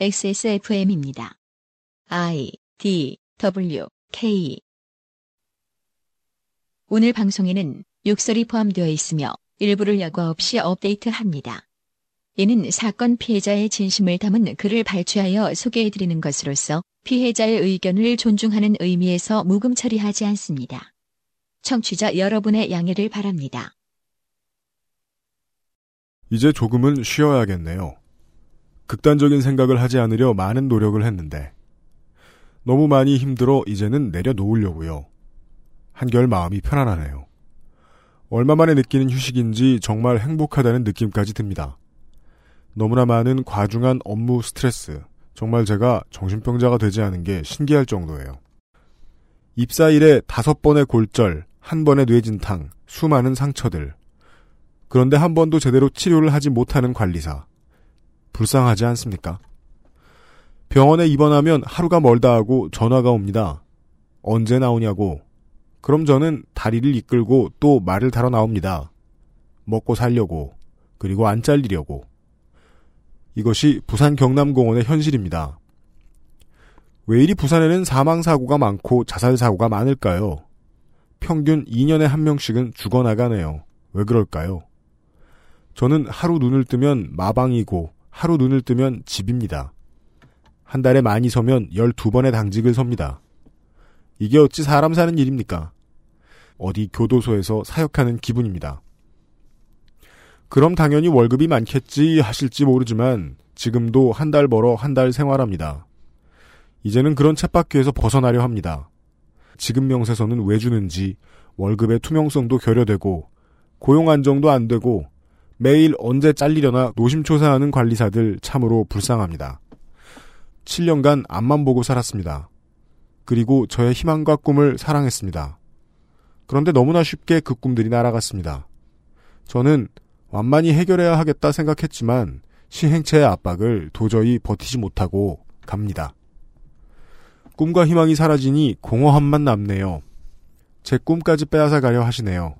XSFM입니다. I D W K 오늘 방송에는 욕설이 포함되어 있으며 일부를 여과 없이 업데이트합니다. 이는 사건 피해자의 진심을 담은 글을 발췌하여 소개해드리는 것으로서 피해자의 의견을 존중하는 의미에서 묵음 처리하지 않습니다. 청취자 여러분의 양해를 바랍니다. 이제 조금은 쉬어야겠네요. 극단적인 생각을 하지 않으려 많은 노력을 했는데 너무 많이 힘들어 이제는 내려놓으려고요. 한결 마음이 편안하네요. 얼마 만에 느끼는 휴식인지 정말 행복하다는 느낌까지 듭니다. 너무나 많은 과중한 업무 스트레스, 정말 제가 정신병자가 되지 않은 게 신기할 정도예요. 입사일에 다섯 번의 골절, 한 번의 뇌진탕, 수많은 상처들. 그런데 한 번도 제대로 치료를 하지 못하는 관리사. 불쌍하지 않습니까? 병원에 입원하면 하루가 멀다 하고 전화가 옵니다. 언제 나오냐고. 그럼 저는 다리를 이끌고 또 말을 달아 나옵니다. 먹고 살려고. 그리고 안 잘리려고. 이것이 부산 경남공원의 현실입니다. 왜 이리 부산에는 사망사고가 많고 자살사고가 많을까요? 평균 2년에 한 명씩은 죽어나가네요. 왜 그럴까요? 저는 하루 눈을 뜨면 마방이고 하루 눈을 뜨면 집입니다. 한 달에 많이 서면 12번의 당직을 섭니다. 이게 어찌 사람 사는 일입니까? 어디 교도소에서 사역하는 기분입니다. 그럼 당연히 월급이 많겠지 하실지 모르지만 지금도 한 달 벌어 한 달 생활합니다. 이제는 그런 쳇바퀴에서 벗어나려 합니다. 지금 명세서는 왜 주는지 월급의 투명성도 결여되고 고용 안정도 안 되고 매일 언제 잘리려나 노심초사하는 관리사들 참으로 불쌍합니다. 7년간 앞만 보고 살았습니다. 그리고 저의 희망과 꿈을 사랑했습니다. 그런데 너무나 쉽게 그 꿈들이 날아갔습니다. 저는 완만히 해결해야 하겠다 생각했지만 시행체의 압박을 도저히 버티지 못하고 갑니다. 꿈과 희망이 사라지니 공허함만 남네요. 제 꿈까지 빼앗아 가려 하시네요.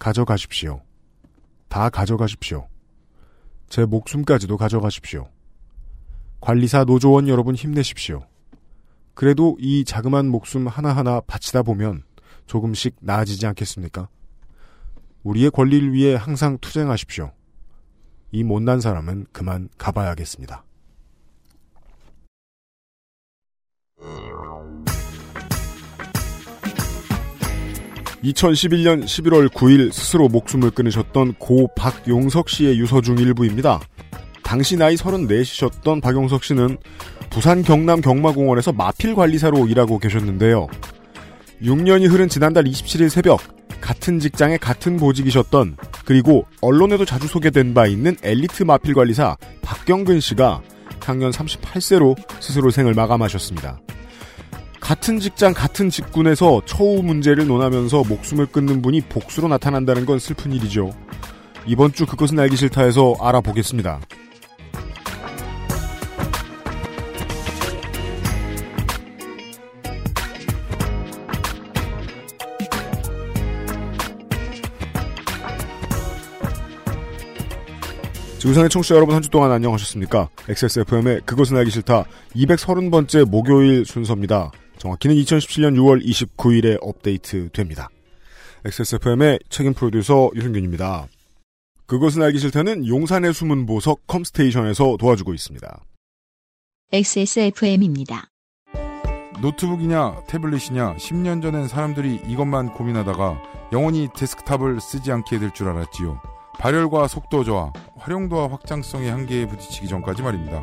가져가십시오. 다 가져가십시오. 제 목숨까지도 가져가십시오. 관리사 노조원 여러분 힘내십시오. 그래도 이 자그만 목숨 하나하나 바치다 보면 조금씩 나아지지 않겠습니까? 우리의 권리를 위해 항상 투쟁하십시오. 이 못난 사람은 그만 가봐야겠습니다. 2011년 11월 9일 스스로 목숨을 끊으셨던 고 박용석 씨의 유서 중 일부입니다. 당시 나이 34시셨던 박용석 씨는 부산 경남 경마공원에서 마필 관리사로 일하고 계셨는데요. 6년이 흐른 지난달 27일 새벽 같은 직장에 같은 보직이셨던 그리고 언론에도 자주 소개된 바 있는 엘리트 마필 관리사 박경근 씨가 향년 38세로 스스로 생을 마감하셨습니다. 같은 직장 같은 직군에서 처우 문제를 논하면서 목숨을 끊는 분이 복수로 나타난다는 건 슬픈 일이죠. 이번 주 그것은 알기 싫다에서 알아보겠습니다. 지구상의 청취자 여러분 한 주 동안 안녕하셨습니까? XSFM의 그것은 알기 싫다 230번째 목요일 순서입니다. 정확히는 2017년 6월 29일에 업데이트 됩니다. XSFM의 책임 프로듀서 유승균입니다. 그것은 알기 싫다는 용산의 숨은 보석 컴스테이션에서 도와주고 있습니다. XSFM입니다. 노트북이냐 태블릿이냐 10년 전엔 사람들이 이것만 고민하다가 영원히 데스크탑을 쓰지 않게 될 줄 알았지요. 발열과 속도 저하, 활용도와 확장성의 한계에 부딪히기 전까지 말입니다.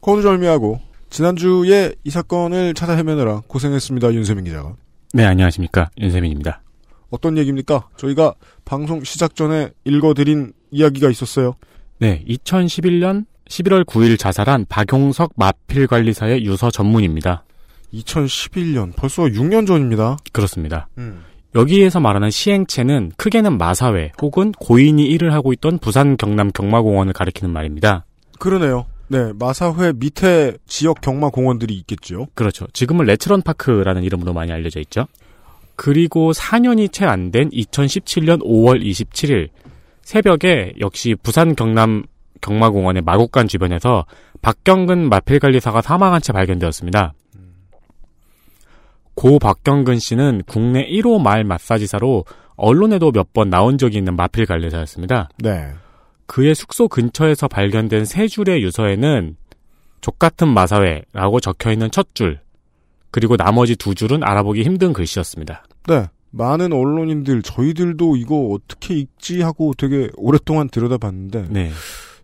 코드절미하고 지난주에 이 사건을 찾아 헤매느라 고생했습니다. 윤세민 기자가. 네, 안녕하십니까. 윤세민입니다. 어떤 얘기입니까? 저희가 방송 시작 전에 읽어드린 이야기가 있었어요. 네, 2011년 11월 9일 자살한 박용석 마필관리사의 유서 전문입니다. 2011년 벌써 6년 전입니다. 그렇습니다. 여기에서 말하는 시행체는 크게는 마사회 혹은 고인이 일을 하고 있던 부산 경남 경마공원을 가리키는 말입니다. 그러네요. 네, 마사회 밑에 지역 경마 공원들이 있겠죠. 그렇죠. 지금은 레츠런 파크라는 이름으로 많이 알려져 있죠. 그리고 4년이 채 안 된 2017년 5월 27일 새벽에 역시 부산 경남 경마공원의 마곡간 주변에서 박경근 마필관리사가 사망한 채 발견되었습니다. 고 박경근 씨는 국내 1호 말 마사지사로 언론에도 몇 번 나온 적이 있는 마필관리사였습니다. 네. 그의 숙소 근처에서 발견된 세 줄의 유서에는 족같은 마사회라고 적혀 있는 첫 줄, 그리고 나머지 두 줄은 알아보기 힘든 글씨였습니다. 네. 많은 언론인들 저희들도 이거 어떻게 읽지 하고 되게 오랫동안 들여다봤는데 네.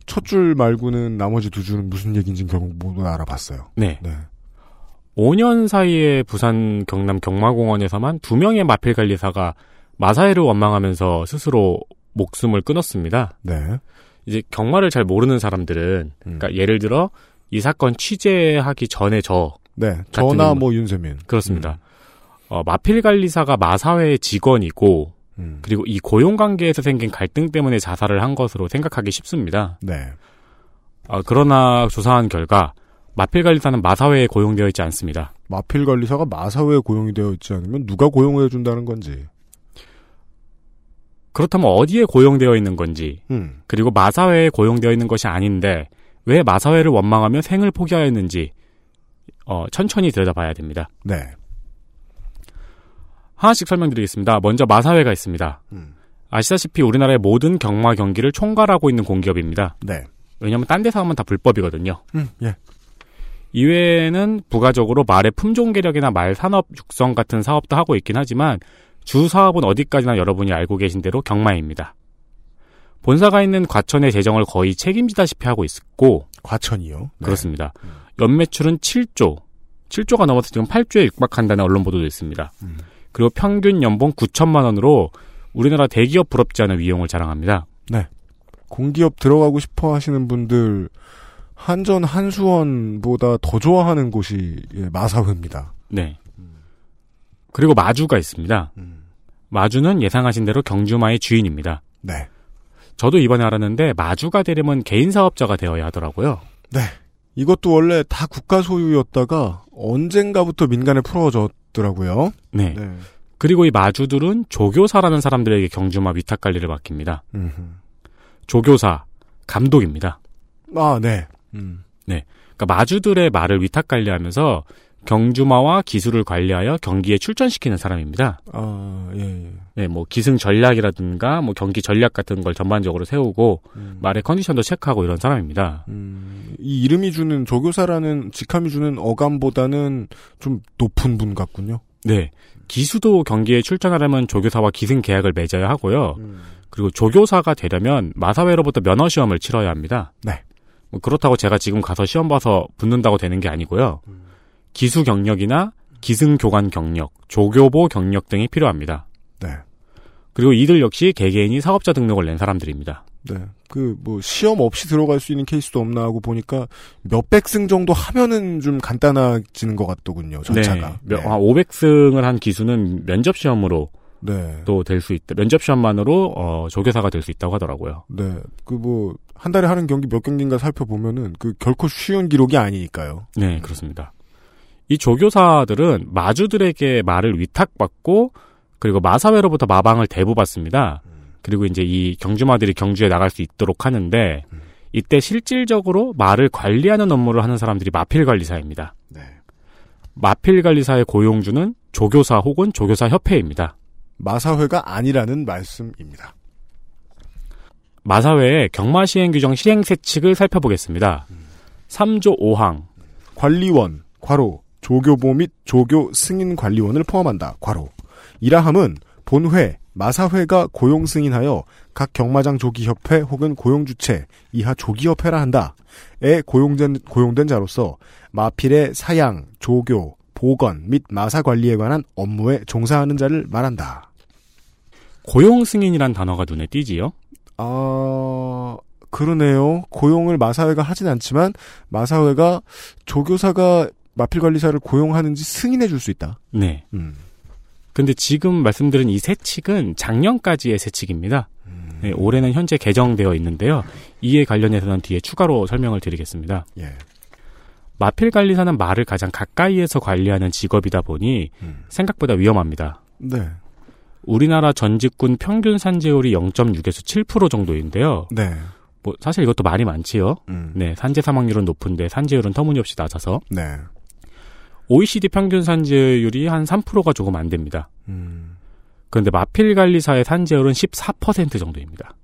첫 줄 말고는 나머지 두 줄은 무슨 얘기인지 결국 모두 알아봤어요. 네. 네. 5년 사이에 부산 경남 경마공원에서만 두 명의 마필 관리사가 마사회를 원망하면서 스스로 목숨을 끊었습니다. 네. 이제 경마를 잘 모르는 사람들은, 음. 그러니까 예를 들어 이 사건 취재하기 전에 저 네. 저나. 뭐 윤세민. 그렇습니다. 어, 마필 관리사가 마사회의 직원이고 음. 그리고 이 고용 관계에서 생긴 갈등 때문에 자살을 한 것으로 생각하기 쉽습니다. 네. 어, 그러나 조사한 결과 마필 관리사는 마사회에 고용되어 있지 않습니다. 마필 관리사가 마사회에 고용이 되어 있지 않으면 누가 고용을 해준다는 건지. 그렇다면 어디에 고용되어 있는 건지 음. 그리고 마사회에 고용되어 있는 것이 아닌데 왜 마사회를 원망하며 생을 포기하였는지 어, 천천히 들여다봐야 됩니다. 네. 하나씩 설명드리겠습니다. 먼저 마사회가 있습니다. 음. 아시다시피 우리나라의 모든 경마 경기를 총괄하고 있는 공기업입니다. 네. 왜냐하면 딴 데서 하면 다 불법이거든요. 음. 예. 이외에는 부가적으로 말의 품종 개력이나 말 산업 육성 같은 사업도 하고 있긴 하지만 주 사업은 어디까지나 여러분이 알고 계신 대로 경마입니다. 본사가 있는 과천의 재정을 거의 책임지다시피 하고 있고 과천이요. 네. 그렇습니다. 연매출은 7조, 7조가 넘어서 지금 8조에 육박한다는 언론 보도도 있습니다. 음. 그리고 평균 연봉 9천만 원으로 우리나라 대기업 부럽지 않은 위용을 자랑합니다. 공기업 들어가고 싶어 하시는 분들 한전 한수원보다 더 좋아하는 곳이 예, 마사회입니다. 네. 그리고 마주가 있습니다. 마주는 예상하신 대로 경주마의 주인입니다. 네. 저도 이번에 알았는데 마주가 되려면 개인 사업자가 되어야 하더라고요. 이것도 원래 다 국가 소유였다가 언젠가부터 민간에 풀어졌더라고요. 네. 네. 그리고 이 마주들은 조교사라는 사람들에게 경주마 위탁 관리를 맡깁니다. 음흠. 조교사, 감독입니다. 아, 네. 음. 그러니까 마주들의 말을 위탁 관리하면서 경주마와 기술을 관리하여 경기에 출전시키는 사람입니다. 아, 예, 예. 네, 뭐 기승 전략이라든가 뭐 경기 전략 같은 걸 전반적으로 세우고 음. 말의 컨디션도 체크하고 이런 사람입니다. 음, 이 이름이 주는 조교사라는 직함이 주는 어감보다는 좀 높은 분 같군요. 네. 기수도 경기에 출전하려면 조교사와 기승 계약을 맺어야 하고요. 음. 그리고 조교사가 되려면 마사회로부터 면허 시험을 치러야 합니다. 네. 뭐 그렇다고 제가 지금 가서 시험 봐서 붙는다고 되는 게 아니고요. 기수 경력이나 기승 교관 경력, 조교보 경력 등이 필요합니다. 네. 그리고 이들 역시 개개인이 사업자 등록을 낸 사람들입니다. 네. 그, 뭐, 시험 없이 들어갈 수 있는 케이스도 없나 하고 보니까 몇백 승 정도 하면은 좀 간단해지는 것 같더군요, 절차가. 네. 한 500승을 한 기수는 면접 시험으로 네. 또 될 수 있다. 면접 시험만으로 어, 조교사가 될 수 있다고 하더라고요. 네. 그 뭐, 한 달에 하는 경기 몇 경기인가 살펴보면은 그 결코 쉬운 기록이 아니니까요. 네, 그렇습니다. 이 조교사들은 마주들에게 말을 위탁받고 그리고 마사회로부터 마방을 대부받습니다. 그리고 이제 이 경주마들이 경주에 나갈 수 있도록 하는데 이때 실질적으로 말을 관리하는 업무를 하는 사람들이 마필관리사입니다. 네. 마필관리사의 고용주는 조교사 혹은 조교사 협회입니다. 마사회가 아니라는 말씀입니다. 마사회의 경마시행 규정 시행세칙을 살펴보겠습니다. 3조 5항 관리원, 과로, 조교보 및 조교 승인 관리원을 포함한다. 과로. 이라함은 본회, 마사회가 고용 승인하여 각 경마장 조기협회 혹은 고용주체 이하 조기협회라 한다. 에 고용된, 고용된 자로서 마필의 사양, 조교, 보건 및 마사 관리에 관한 업무에 종사하는 자를 말한다. 고용 승인이란 단어가 눈에 띄지요. 아, 그러네요. 고용을 마사회가 하진 않지만 마사회가 조교사가 마필 관리사를 고용하는지 승인해 줄 수 있다. 네. 음. 근데 지금 말씀드린 이 세칙은 작년까지의 세칙입니다. 네, 올해는 현재 개정되어 있는데요. 이에 관련해서는 뒤에 추가로 설명을 드리겠습니다. 예. 마필 관리사는 말을 가장 가까이에서 관리하는 직업이다 보니 음. 생각보다 위험합니다. 네. 우리나라 전직군 평균 산재율이 0.6에서 7% 정도인데요. 네. 뭐 사실 이것도 말이 많지요. 음. 네, 산재 사망률은 높은데 산재율은 터무니없이 낮아서 네. OECD 평균 산재율이 한 3%가 조금 안 됩니다. 음. 그런데 마필 관리사의 산재율은 14% 정도입니다.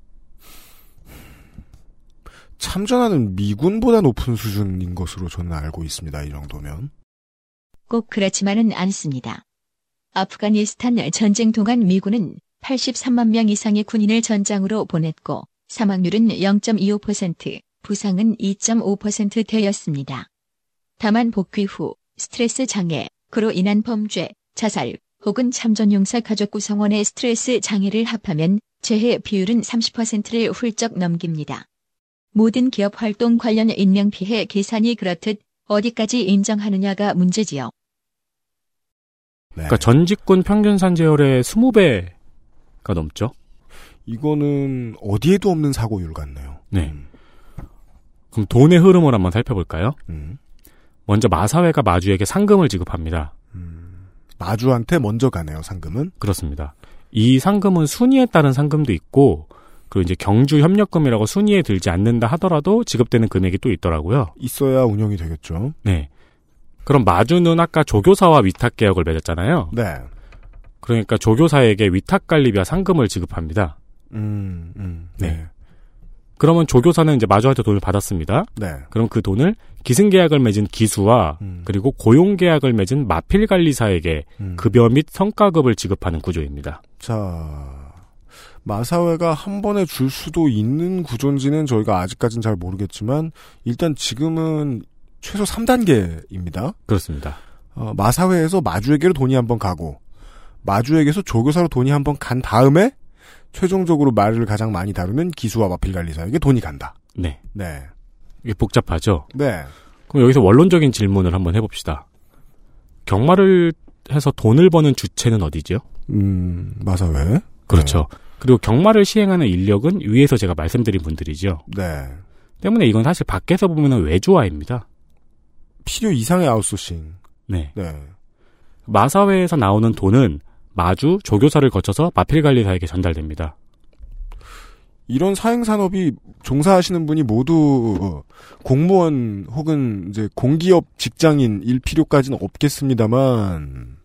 참전하는 미군보다 높은 수준인 것으로 저는 알고 있습니다. 이 정도면. 꼭 그렇지만은 않습니다. 아프가니스탄 전쟁 동안 미군은 83만 명 이상의 군인을 전장으로 보냈고 사망률은 0.25%, 부상은 2.5%되었습니다. 다만 복귀 후 스트레스 장애, 그로 인한 범죄, 자살 혹은 참전용사 가족 구성원의 스트레스 장애를 합하면 재해 비율은 30%를 훌쩍 넘깁니다. 모든 기업 활동 관련 인명피해 계산이 그렇듯 어디까지 인정하느냐가 문제지요. 네. 그러니까 전직군 평균 산재율의 20배가 넘죠. 이거는 어디에도 없는 사고율 같네요. 네. 그럼 돈의 흐름을 한번 살펴볼까요? 음. 먼저 마사회가 마주에게 상금을 지급합니다. 마주한테 먼저 가네요. 상금은. 그렇습니다. 이 상금은 순위에 따른 상금도 있고 그리고 이제 경주 협력금이라고 순위에 들지 않는다 하더라도 지급되는 금액이 또 있더라고요. 있어야 운영이 되겠죠. 네. 그럼 마주는 아까 조교사와 위탁 계약을 맺었잖아요. 네. 그러니까 조교사에게 위탁 관리비와 상금을 지급합니다. 음, 음. 네. 네. 그러면 조교사는 이제 마주한테 돈을 받았습니다. 네. 그럼 그 돈을 기승 계약을 맺은 기수와 음. 그리고 고용 계약을 맺은 마필 관리사에게 음. 급여 및 성과급을 지급하는 구조입니다. 자, 마사회가 한 번에 줄 수도 있는 구조인지는 저희가 아직까지는 잘 모르겠지만, 일단 지금은 최소 3단계입니다. 그렇습니다. 어, 마사회에서 마주에게로 돈이 한 번 가고, 마주에게서 조교사로 돈이 한 번 간 다음에, 최종적으로 말을 가장 많이 다루는 기수와 마필 관리사에게 돈이 간다. 네. 네. 이게 복잡하죠? 네. 그럼 여기서 원론적인 질문을 한번 해봅시다. 경마를 해서 돈을 버는 주체는 어디죠? 음, 마사회. 그렇죠. 그리고 경마를 시행하는 인력은 위에서 제가 말씀드린 분들이죠. 네. 때문에 이건 사실 밖에서 보면 외주화입니다. 필요 이상의 아웃소싱. 네. 네. 마사회에서 나오는 돈은 마주 조교사를 거쳐서 마필관리사에게 전달됩니다. 이런 사행 산업이 종사하시는 분이 모두 공무원 혹은 이제 공기업 직장인일 필요까지는 없겠습니다만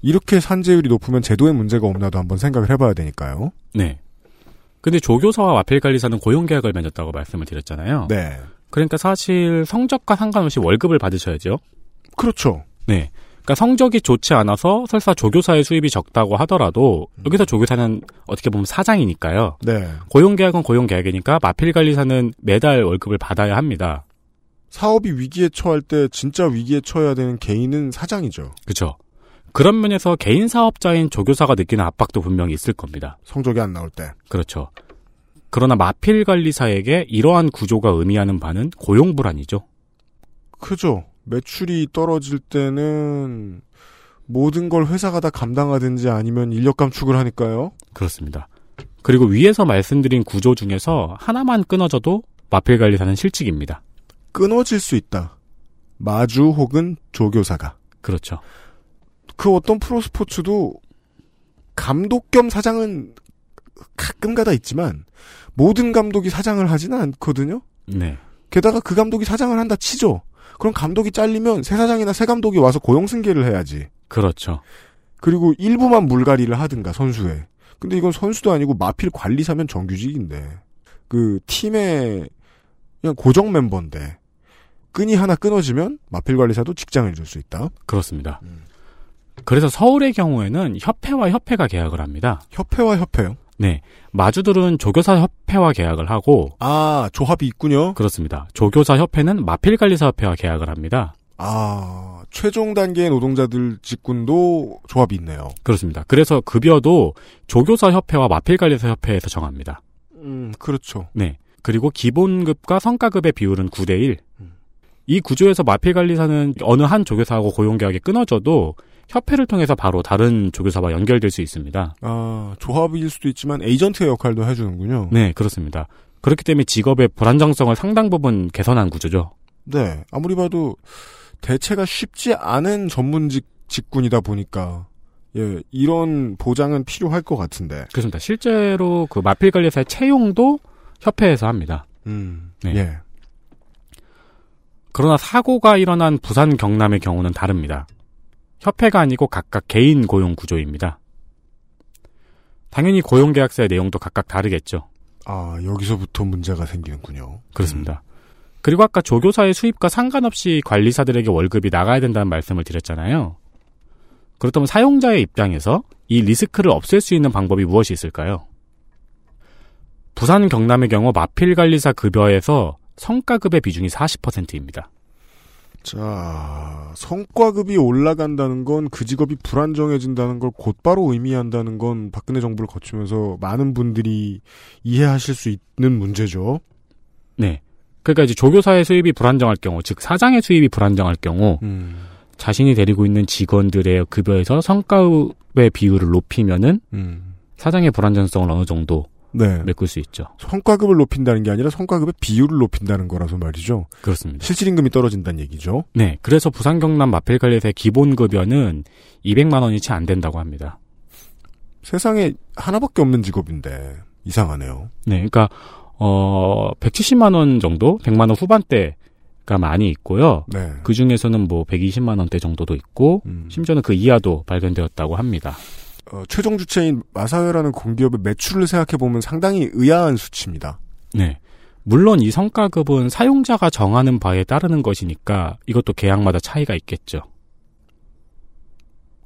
이렇게 산재율이 높으면 제도에 문제가 없나도 한번 생각을 해봐야 되니까요. 네. 근데 조교사와 마필관리사는 고용계약을 맺었다고 말씀을 드렸잖아요. 네. 그러니까 사실 성적과 상관없이 월급을 받으셔야죠. 그렇죠. 네. 그러니까 성적이 좋지 않아서 설사 조교사의 수입이 적다고 하더라도 여기서 조교사는 어떻게 보면 사장이니까요. 네. 고용계약은 고용계약이니까 마필 관리사는 매달 월급을 받아야 합니다. 사업이 위기에 처할 때 진짜 위기에 처해야 되는 개인은 사장이죠. 그렇죠. 그런 면에서 개인 사업자인 조교사가 느끼는 압박도 분명히 있을 겁니다. 성적이 안 나올 때. 그렇죠. 그러나 마필 관리사에게 이러한 구조가 의미하는 바는 고용 불안이죠. 크죠. 매출이 떨어질 때는 모든 걸 회사가 다 감당하든지 아니면 인력 감축을 하니까요. 그렇습니다. 그리고 위에서 말씀드린 구조 중에서 하나만 끊어져도 마필 관리사는 실직입니다. 끊어질 수 있다. 마주 혹은 조교사가. 그렇죠. 그 어떤 프로스포츠도 감독 겸 사장은 가끔 가다 있지만 모든 감독이 사장을 하지는 않거든요. 네. 게다가 그 감독이 사장을 한다 치죠. 그럼 감독이 잘리면 새 사장이나 새 감독이 와서 고용 승계를 해야지. 그렇죠. 그리고 일부만 물갈이를 하든가 선수에. 근데 이건 선수도 아니고 마필 관리사면 정규직인데 그 팀의 그냥 고정 멤버인데 끈이 하나 끊어지면 마필 관리사도 직장을 줄 수 있다. 그렇습니다. 그래서 서울의 경우에는 협회와 협회가 계약을 합니다. 협회와 협회요. 네. 마주들은 조교사 협회와 계약을 하고 아 조합이 있군요. 그렇습니다. 조교사 협회는 마필 관리사 협회와 계약을 합니다. 아 최종 단계의 노동자들 직군도 조합이 있네요. 그렇습니다. 그래서 급여도 조교사 협회와 마필 관리사 협회에서 정합니다. 음 그렇죠. 네. 그리고 기본급과 성과급의 비율은 9대 1. 이 구조에서 마필 관리사는 어느 한 조교사하고 고용계약이 끊어져도 협회를 통해서 바로 다른 조교사와 연결될 수 있습니다. 아, 조합일 수도 있지만 에이전트의 역할도 해주는군요. 네, 그렇습니다. 그렇기 때문에 직업의 불안정성을 상당 부분 개선한 구조죠. 네, 아무리 봐도 대체가 쉽지 않은 전문직 직군이다 보니까 예, 이런 보장은 필요할 것 같은데. 그렇습니다. 실제로 그 마필 관리사의 채용도 협회에서 합니다. 음, 네. 예. 그러나 사고가 일어난 부산 경남의 경우는 다릅니다. 협회가 아니고 각각 개인 고용 구조입니다. 당연히 고용계약서의 내용도 각각 다르겠죠. 아, 여기서부터 문제가 생기는군요. 그렇습니다. 그리고 아까 조교사의 수입과 상관없이 관리사들에게 월급이 나가야 된다는 말씀을 드렸잖아요. 그렇다면 사용자의 입장에서 이 리스크를 없앨 수 있는 방법이 무엇이 있을까요? 부산 경남의 경우 마필 관리사 급여에서 성과급의 비중이 40%입니다. 자, 성과급이 올라간다는 건 그 직업이 불안정해진다는 걸 곧바로 의미한다는 건 박근혜 정부를 거치면서 많은 분들이 이해하실 수 있는 문제죠. 네. 그러니까 이제 조교사의 수입이 불안정할 경우, 즉 사장의 수입이 불안정할 경우 음, 자신이 데리고 있는 직원들의 급여에서 성과급의 비율을 높이면은 음. 사장의 불안정성을 어느 정도 네. 메꿀 수 있죠. 성과급을 높인다는 게 아니라 성과급의 비율을 높인다는 거라서 말이죠. 그렇습니다. 실질임금이 떨어진다는 얘기죠. 네. 그래서 부산 경남 마필 관리사의 기본 급여는 200만 원이 채 안 된다고 합니다. 세상에 하나밖에 없는 직업인데 이상하네요. 네. 그러니까 어 170만 원 정도, 100만 원 후반대 가 많이 있고요. 네. 그 중에서는 뭐 120만 원대 정도도 있고 음. 심지어는 그 이하도 발견되었다고 합니다. 어, 최종 주체인 마사회라는 공기업의 매출을 생각해 보면 상당히 의아한 수치입니다. 네. 물론 이 성과급은 사용자가 정하는 바에 따르는 것이니까 이것도 계약마다 차이가 있겠죠.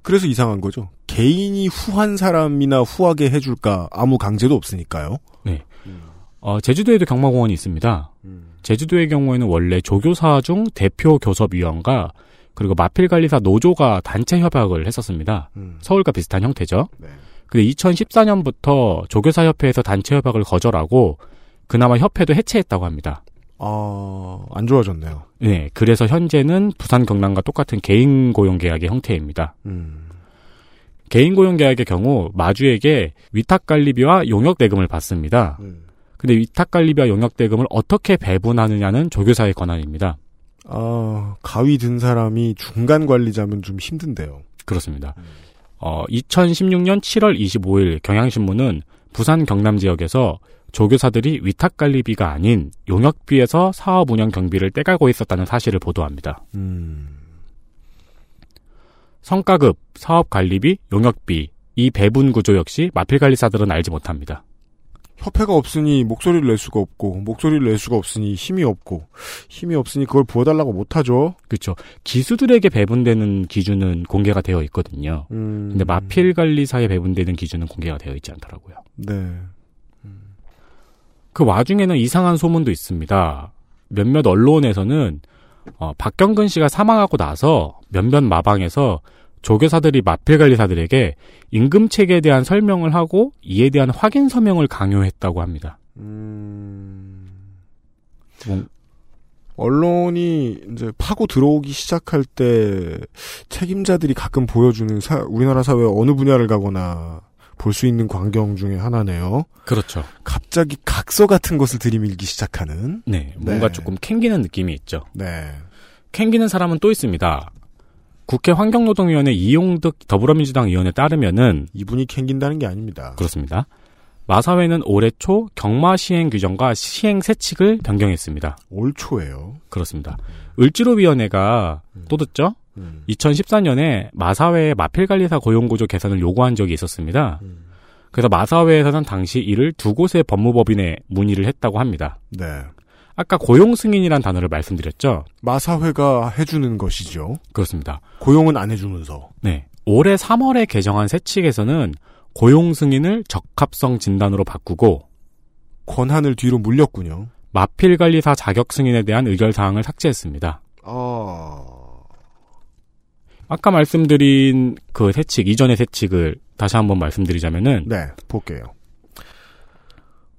그래서 이상한 거죠. 개인이 후한 사람이나 후하게 해줄까 아무 강제도 없으니까요. 어, 제주도에도 경마공원이 있습니다. 제주도의 경우에는 원래 조교사 중 대표 교섭위원과 그리고 마필 관리사 노조가 단체 협약을 했었습니다. 음. 서울과 비슷한 형태죠. 네. 근데 2014년부터 조교사 협회에서 단체 협약을 거절하고 그나마 협회도 해체했다고 합니다. 아, 안 좋아졌네요. 네, 그래서 현재는 부산 경남과 똑같은 개인 고용 계약의 형태입니다. 음. 개인 고용 계약의 경우 마주에게 위탁 관리비와 용역 대금을 받습니다. 음. 근데 위탁 관리비와 용역 대금을 어떻게 배분하느냐는 조교사의 권한입니다. 아, 가위 든 사람이 중간 관리자면 좀 힘든데요. 그렇습니다. 어, 2016년 7월 25일 경향신문은 부산 경남 지역에서 조교사들이 위탁 관리비가 아닌 용역비에서 사업 운영 경비를 떼가고 있었다는 사실을 보도합니다. 음. 성과급, 사업 관리비, 용역비 이 배분 구조 역시 마필 관리사들은 알지 못합니다. 협회가 없으니 목소리를 낼 수가 없고, 목소리를 낼 수가 없으니 힘이 없고, 힘이 없으니 그걸 부어달라고 못하죠. 그렇죠. 기수들에게 배분되는 기준은 공개가 되어 있거든요. 음. 근데 마필 관리사에 배분되는 기준은 공개가 되어 있지 않더라고요. 네. 그 와중에는 이상한 소문도 있습니다. 몇몇 언론에서는 어, 박경근 씨가 사망하고 나서 몇몇 마방에서 조교사들이 마필 관리사들에게 임금 체계에 대한 설명을 하고 이에 대한 확인 서명을 강요했다고 합니다. 음. 뭐, 언론이 이제 파고 들어오기 시작할 때 책임자들이 가끔 보여주는 사- 우리나라 사회 어느 분야를 가거나 볼 수 있는 광경 중에 하나네요. 그렇죠. 갑자기 각서 같은 것을 들이밀기 시작하는. 네, 뭔가 네. 조금 캥기는 느낌이 있죠. 네. 캥기는 사람은 또 있습니다. 국회 환경노동위원회 이용득 더불어민주당 의원에 따르면은 이분이 캥긴다는 게 아닙니다. 그렇습니다. 마사회는 올해 초 경마 시행 규정과 시행 세칙을 변경했습니다. 올 초예요. 그렇습니다. 을지로위원회가 또 듣죠? 음. 2014년에 마사회의 마필관리사 고용구조 개선을 요구한 적이 있었습니다. 음. 그래서 마사회에서는 당시 이를 두 곳의 법무법인에 문의를 했다고 합니다. 네. 아까 고용 승인이란 단어를 말씀드렸죠? 마사회가 해주는 것이죠. 그렇습니다. 고용은 안 해주면서. 네. 올해 3월에 개정한 세칙에서는 고용 승인을 적합성 진단으로 바꾸고 권한을 뒤로 물렸군요. 마필 관리사 자격 승인에 대한 의결 사항을 삭제했습니다. 아. 아까 말씀드린 그 세칙, 이전의 세칙을 다시 한번 말씀드리자면은, 네, 볼게요.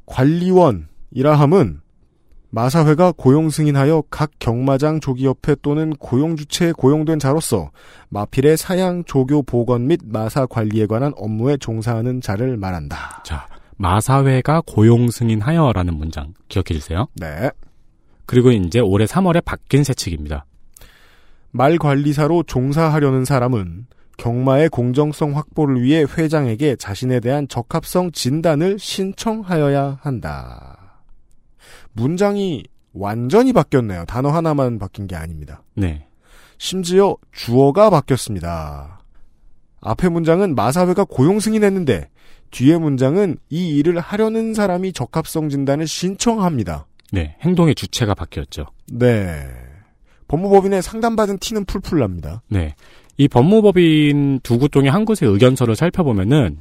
관리원이라 함은 마사회가 고용 승인하여 각 경마장 조기협회 또는 고용주체에 고용된 자로서 마필의 사양, 조교, 보건 및 마사 관리에 관한 업무에 종사하는 자를 말한다. 자, 마사회가 고용 승인하여라는 문장 기억해 주세요. 네. 그리고 이제 올해 3월에 바뀐 세칙입니다. 말 관리사로 종사하려는 사람은 경마의 공정성 확보를 위해 회장에게 자신에 대한 적합성 진단을 신청하여야 한다. 문장이 완전히 바뀌었네요. 단어 하나만 바뀐 게 아닙니다. 네. 심지어 주어가 바뀌었습니다. 앞의 문장은 마사회가 고용 승인했는데 뒤에 문장은 이 일을 하려는 사람이 적합성 진단을 신청합니다. 네. 행동의 주체가 바뀌었죠. 네. 법무법인의 상담받은 티는 풀풀 납니다. 네. 이 법무법인 두 구동의 한 곳의 의견서를 살펴보면은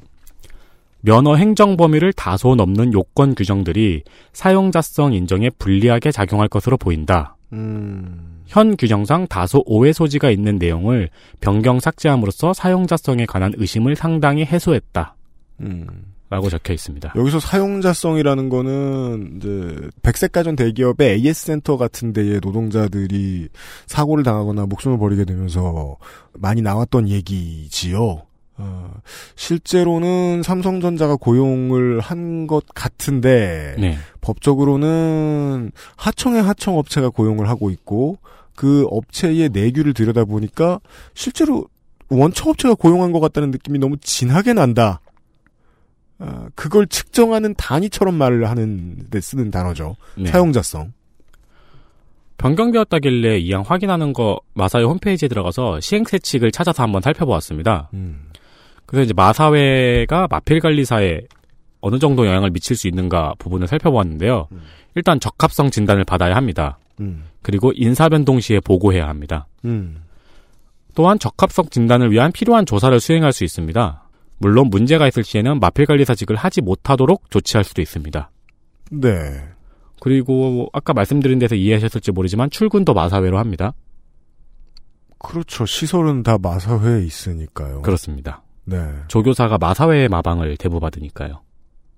면허 행정 범위를 다소 넘는 요건 규정들이 사용자성 인정에 불리하게 작용할 것으로 보인다. 음, 현 규정상 다소 오해 소지가 있는 내용을 변경 삭제함으로써 사용자성에 관한 의심을 상당히 해소했다. 음. 라고 적혀 있습니다. 여기서 사용자성이라는 거는 이제 백색 가전 대기업의 AS 센터 같은 데의 노동자들이 사고를 당하거나 목숨을 버리게 되면서 많이 나왔던 얘기지요. 어, 실제로는 삼성전자가 고용을 한 것 같은데 네. 법적으로는 하청의 하청 업체가 고용을 하고 있고 그 업체의 내규를 들여다 보니까 실제로 원청 업체가 고용한 것 같다는 느낌이 너무 진하게 난다. 아, 그걸 측정하는 단위처럼 말을 하는 데 쓰는 단어죠. 네. 사용자성. 변경되었다길래 이양 확인하는 거 마사회 홈페이지에 들어가서 시행세칙을 찾아서 한번 살펴보았습니다. 음. 그래서 이제 마사회가 마필 관리사에 어느 정도 영향을 미칠 수 있는가 부분을 살펴보았는데요. 음. 일단 적합성 진단을 받아야 합니다. 음. 그리고 인사 변동 시에 보고해야 합니다. 음. 또한 적합성 진단을 위한 필요한 조사를 수행할 수 있습니다. 물론 문제가 있을 시에는 마필 관리사직을 하지 못하도록 조치할 수도 있습니다. 네. 그리고 아까 말씀드린 데서 이해하셨을지 모르지만 출근도 마사회로 합니다. 그렇죠. 시설은 다 마사회에 있으니까요. 그렇습니다. 네. 조교사가 마사회의 마방을 대부받으니까요.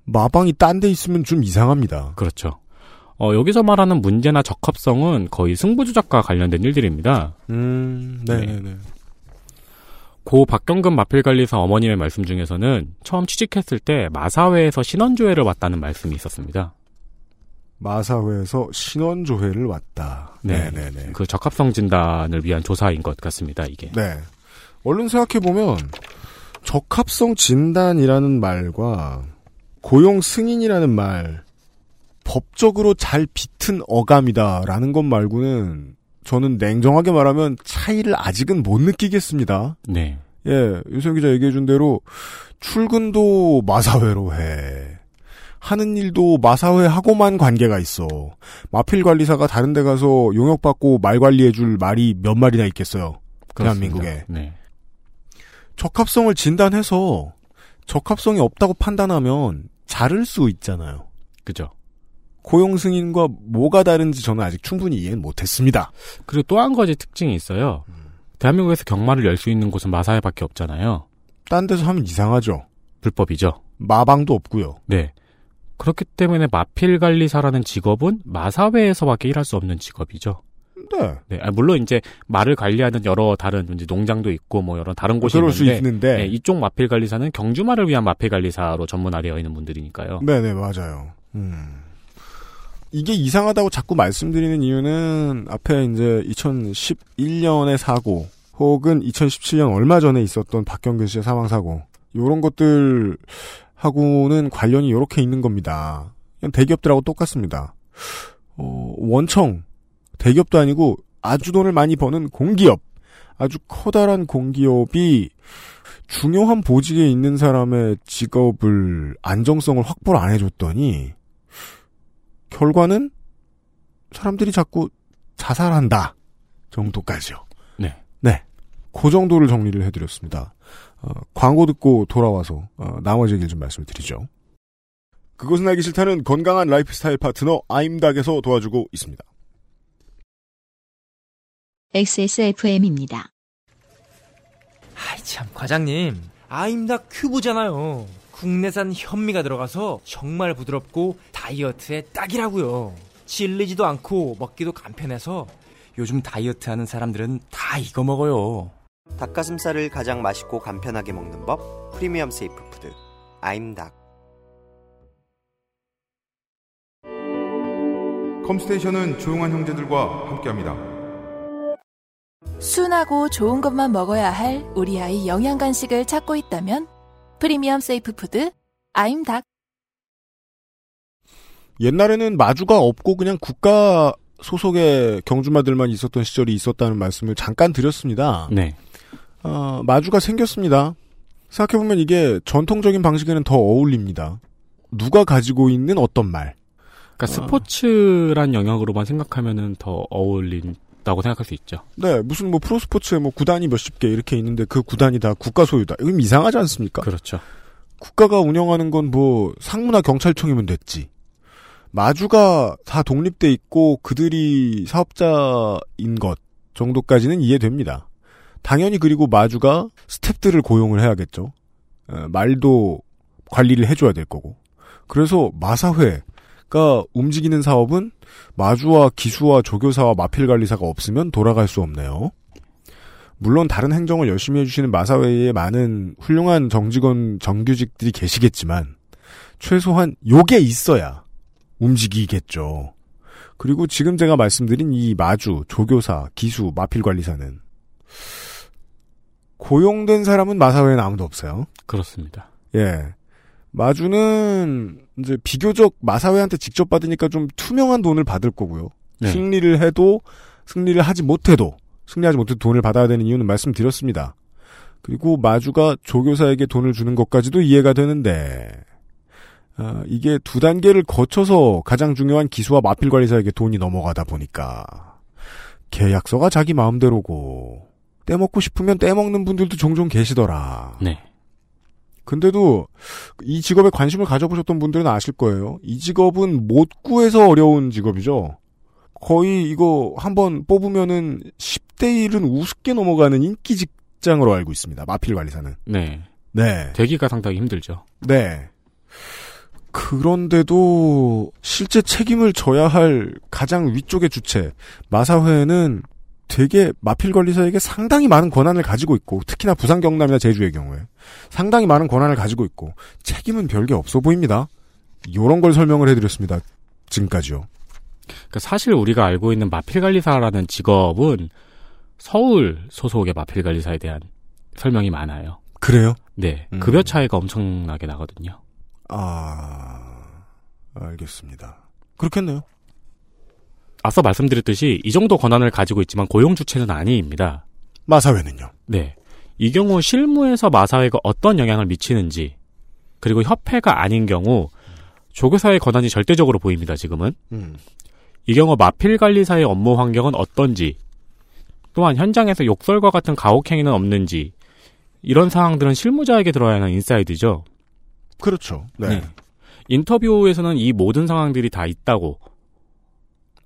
마방이 딴 데 있으면 좀 이상합니다. 그렇죠. 어, 여기서 말하는 문제나 적합성은 거의 승부조작과 관련된 일들입니다. 음, 네네네. 고 박경근 마필관리사 어머님의 말씀 중에서는 처음 취직했을 때 마사회에서 신원조회를 왔다는 말씀이 있었습니다. 마사회에서 신원조회를 왔다. 네. 네네네. 그 적합성 진단을 위한 조사인 것 같습니다, 이게. 네. 얼른 생각해보면, 적합성 진단이라는 말과 고용 승인이라는 말, 법적으로 잘 비튼 어감이다라는 것 말고는 저는 냉정하게 말하면 차이를 아직은 못 느끼겠습니다. 네. 예, 유성 기자 얘기해준 대로 출근도 마사회로 해. 하는 일도 마사회하고만 관계가 있어. 마필 관리사가 다른 데 가서 용역받고 말 관리해줄 말이 몇 마리나 있겠어요. 그렇습니다. 대한민국에. 네. 적합성을 진단해서 적합성이 없다고 판단하면 자를 수 있잖아요. 그죠. 고용 승인과 뭐가 다른지 저는 아직 충분히 이해는 못했습니다. 그리고 또 한 가지 특징이 있어요. 대한민국에서 경마를 열 수 있는 곳은 마사회밖에 없잖아요. 딴 데서 하면 이상하죠. 불법이죠. 마방도 없고요. 네. 그렇기 때문에 마필 관리사라는 직업은 마사회에서밖에 일할 수 없는 직업이죠. 네. 네. 아, 물론 이제 말을 관리하는 여러 다른 이제 농장도 있고 뭐 여러 다른 곳이 그럴 수 있는데 있는데. 네, 이쪽 마필 관리사는 경주말을 위한 마필 관리사로 전문화되어 있는 분들이니까요. 네 네, 맞아요. 음. 이게 이상하다고 자꾸 말씀드리는 이유는 앞에 이제 2011년의 사고 혹은 2017년 얼마 전에 있었던 박경근 씨의 사망 사고 요런 것들 하고는 관련이 이렇게 있는 겁니다. 대기업들하고 똑같습니다. 어, 원청 대기업도 아니고 아주 돈을 많이 버는 공기업 아주 커다란 공기업이 중요한 보직에 있는 사람의 직업을 안정성을 확보를 안 해줬더니 결과는 사람들이 자꾸 자살한다 정도까지요. 네. 네. 그 정도를 정리를 해드렸습니다. 어, 광고 듣고 돌아와서 어, 나머지 얘기를 좀 말씀드리죠. 그것은 알기 싫다는 건강한 라이프 스타일 파트너 아임닭에서 도와주고 있습니다. XSFM입니다. 아이 참 과장님 아임닭 큐브잖아요 국내산 현미가 들어가서 정말 부드럽고 다이어트에 딱이라고요 질리지도 않고 먹기도 간편해서 요즘 다이어트 하는 사람들은 다 이거 먹어요. 닭가슴살을 가장 맛있고 간편하게 먹는 법 프리미엄 safe food 아임닭 컴스테이션은 조용한 형제들과 함께합니다. 순하고 좋은 것만 먹어야 할 우리 아이 영양 간식을 찾고 있다면 프리미엄 safe food 아임닭 옛날에는 마주가 없고 그냥 국가 소속의 경주마들만 있었던 시절이 있었다는 말씀을 잠깐 드렸습니다. 네. 어, 마주가 생겼습니다. 생각해보면 이게 전통적인 방식에는 더 어울립니다. 누가 가지고 있는 어떤 말. 그러니까 스포츠란 영역으로만 생각하면은 더 어울린 다고 생각할 수 있죠. 네, 무슨 뭐 프로스포츠에 뭐 구단이 몇십 개 이렇게 있는데 그 구단이 다 국가 소유다. 이건 이상하지 않습니까? 그렇죠. 국가가 운영하는 건 뭐 상무나 경찰청이면 됐지. 마주가 다 독립돼 있고 그들이 사업자인 것 정도까지는 이해됩니다. 당연히 그리고 마주가 스탭들을 고용을 해야겠죠. 어, 말도 관리를 해줘야 될 거고. 그래서 마사회 가 움직이는 사업은 마주와 기수와 조교사와 마필관리사가 없으면 돌아갈 수 없네요. 물론 다른 행정을 열심히 해주시는 마사회에 많은 훌륭한 정직원 정규직들이 계시겠지만 최소한 요게 있어야 움직이겠죠. 그리고 지금 제가 말씀드린 이 마주, 조교사, 기수, 마필관리사는 고용된 사람은 마사회에는 아무도 없어요. 그렇습니다. 예. 마주는 이제 비교적 마사회한테 직접 받으니까 좀 투명한 돈을 받을 거고요. 네. 승리를 해도 승리를 하지 못해도 승리하지 못해도 돈을 받아야 되는 이유는 말씀드렸습니다. 그리고 마주가 조교사에게 돈을 주는 것까지도 이해가 되는데 아, 이게 두 단계를 거쳐서 가장 중요한 기수와 마필 관리사에게 돈이 넘어가다 보니까 계약서가 자기 마음대로고 떼먹고 싶으면 떼먹는 분들도 종종 계시더라. 네. 근데도 이 직업에 관심을 가져보셨던 분들은 아실 거예요. 이 직업은 못 구해서 어려운 직업이죠. 거의 이거 한번 뽑으면은 10대 1은 우습게 넘어가는 인기 직장으로 알고 있습니다. 마필 관리사는. 네. 네. 되기가 상당히 힘들죠. 네. 그런데도 실제 책임을 져야 할 가장 위쪽의 주체 마사회는 되게 마필 관리사에게 상당히 많은 권한을 가지고 있고 특히나 부산 경남이나 제주의 경우에 상당히 많은 권한을 가지고 있고 책임은 별게 없어 보입니다. 요런 걸 설명을 해드렸습니다. 지금까지요. 그러니까 사실 우리가 알고 있는 마필 관리사라는 직업은 서울 소속의 마필 관리사에 대한 설명이 많아요. 그래요? 네. 음. 급여 차이가 엄청나게 나거든요. 아 알겠습니다. 그렇겠네요. 앞서 말씀드렸듯이 이 정도 권한을 가지고 있지만 고용 주체는 아니입니다. 마사회는요. 네. 이 경우 실무에서 마사회가 어떤 영향을 미치는지 그리고 협회가 아닌 경우 조교사의 권한이 절대적으로 보입니다. 지금은 음. 이 경우 마필 관리사의 업무 환경은 어떤지 또한 현장에서 욕설과 같은 가혹행위는 없는지 이런 상황들은 실무자에게 들어야 하는 인사이드죠. 그렇죠. 네. 네. 인터뷰에서는 이 모든 상황들이 다 있다고.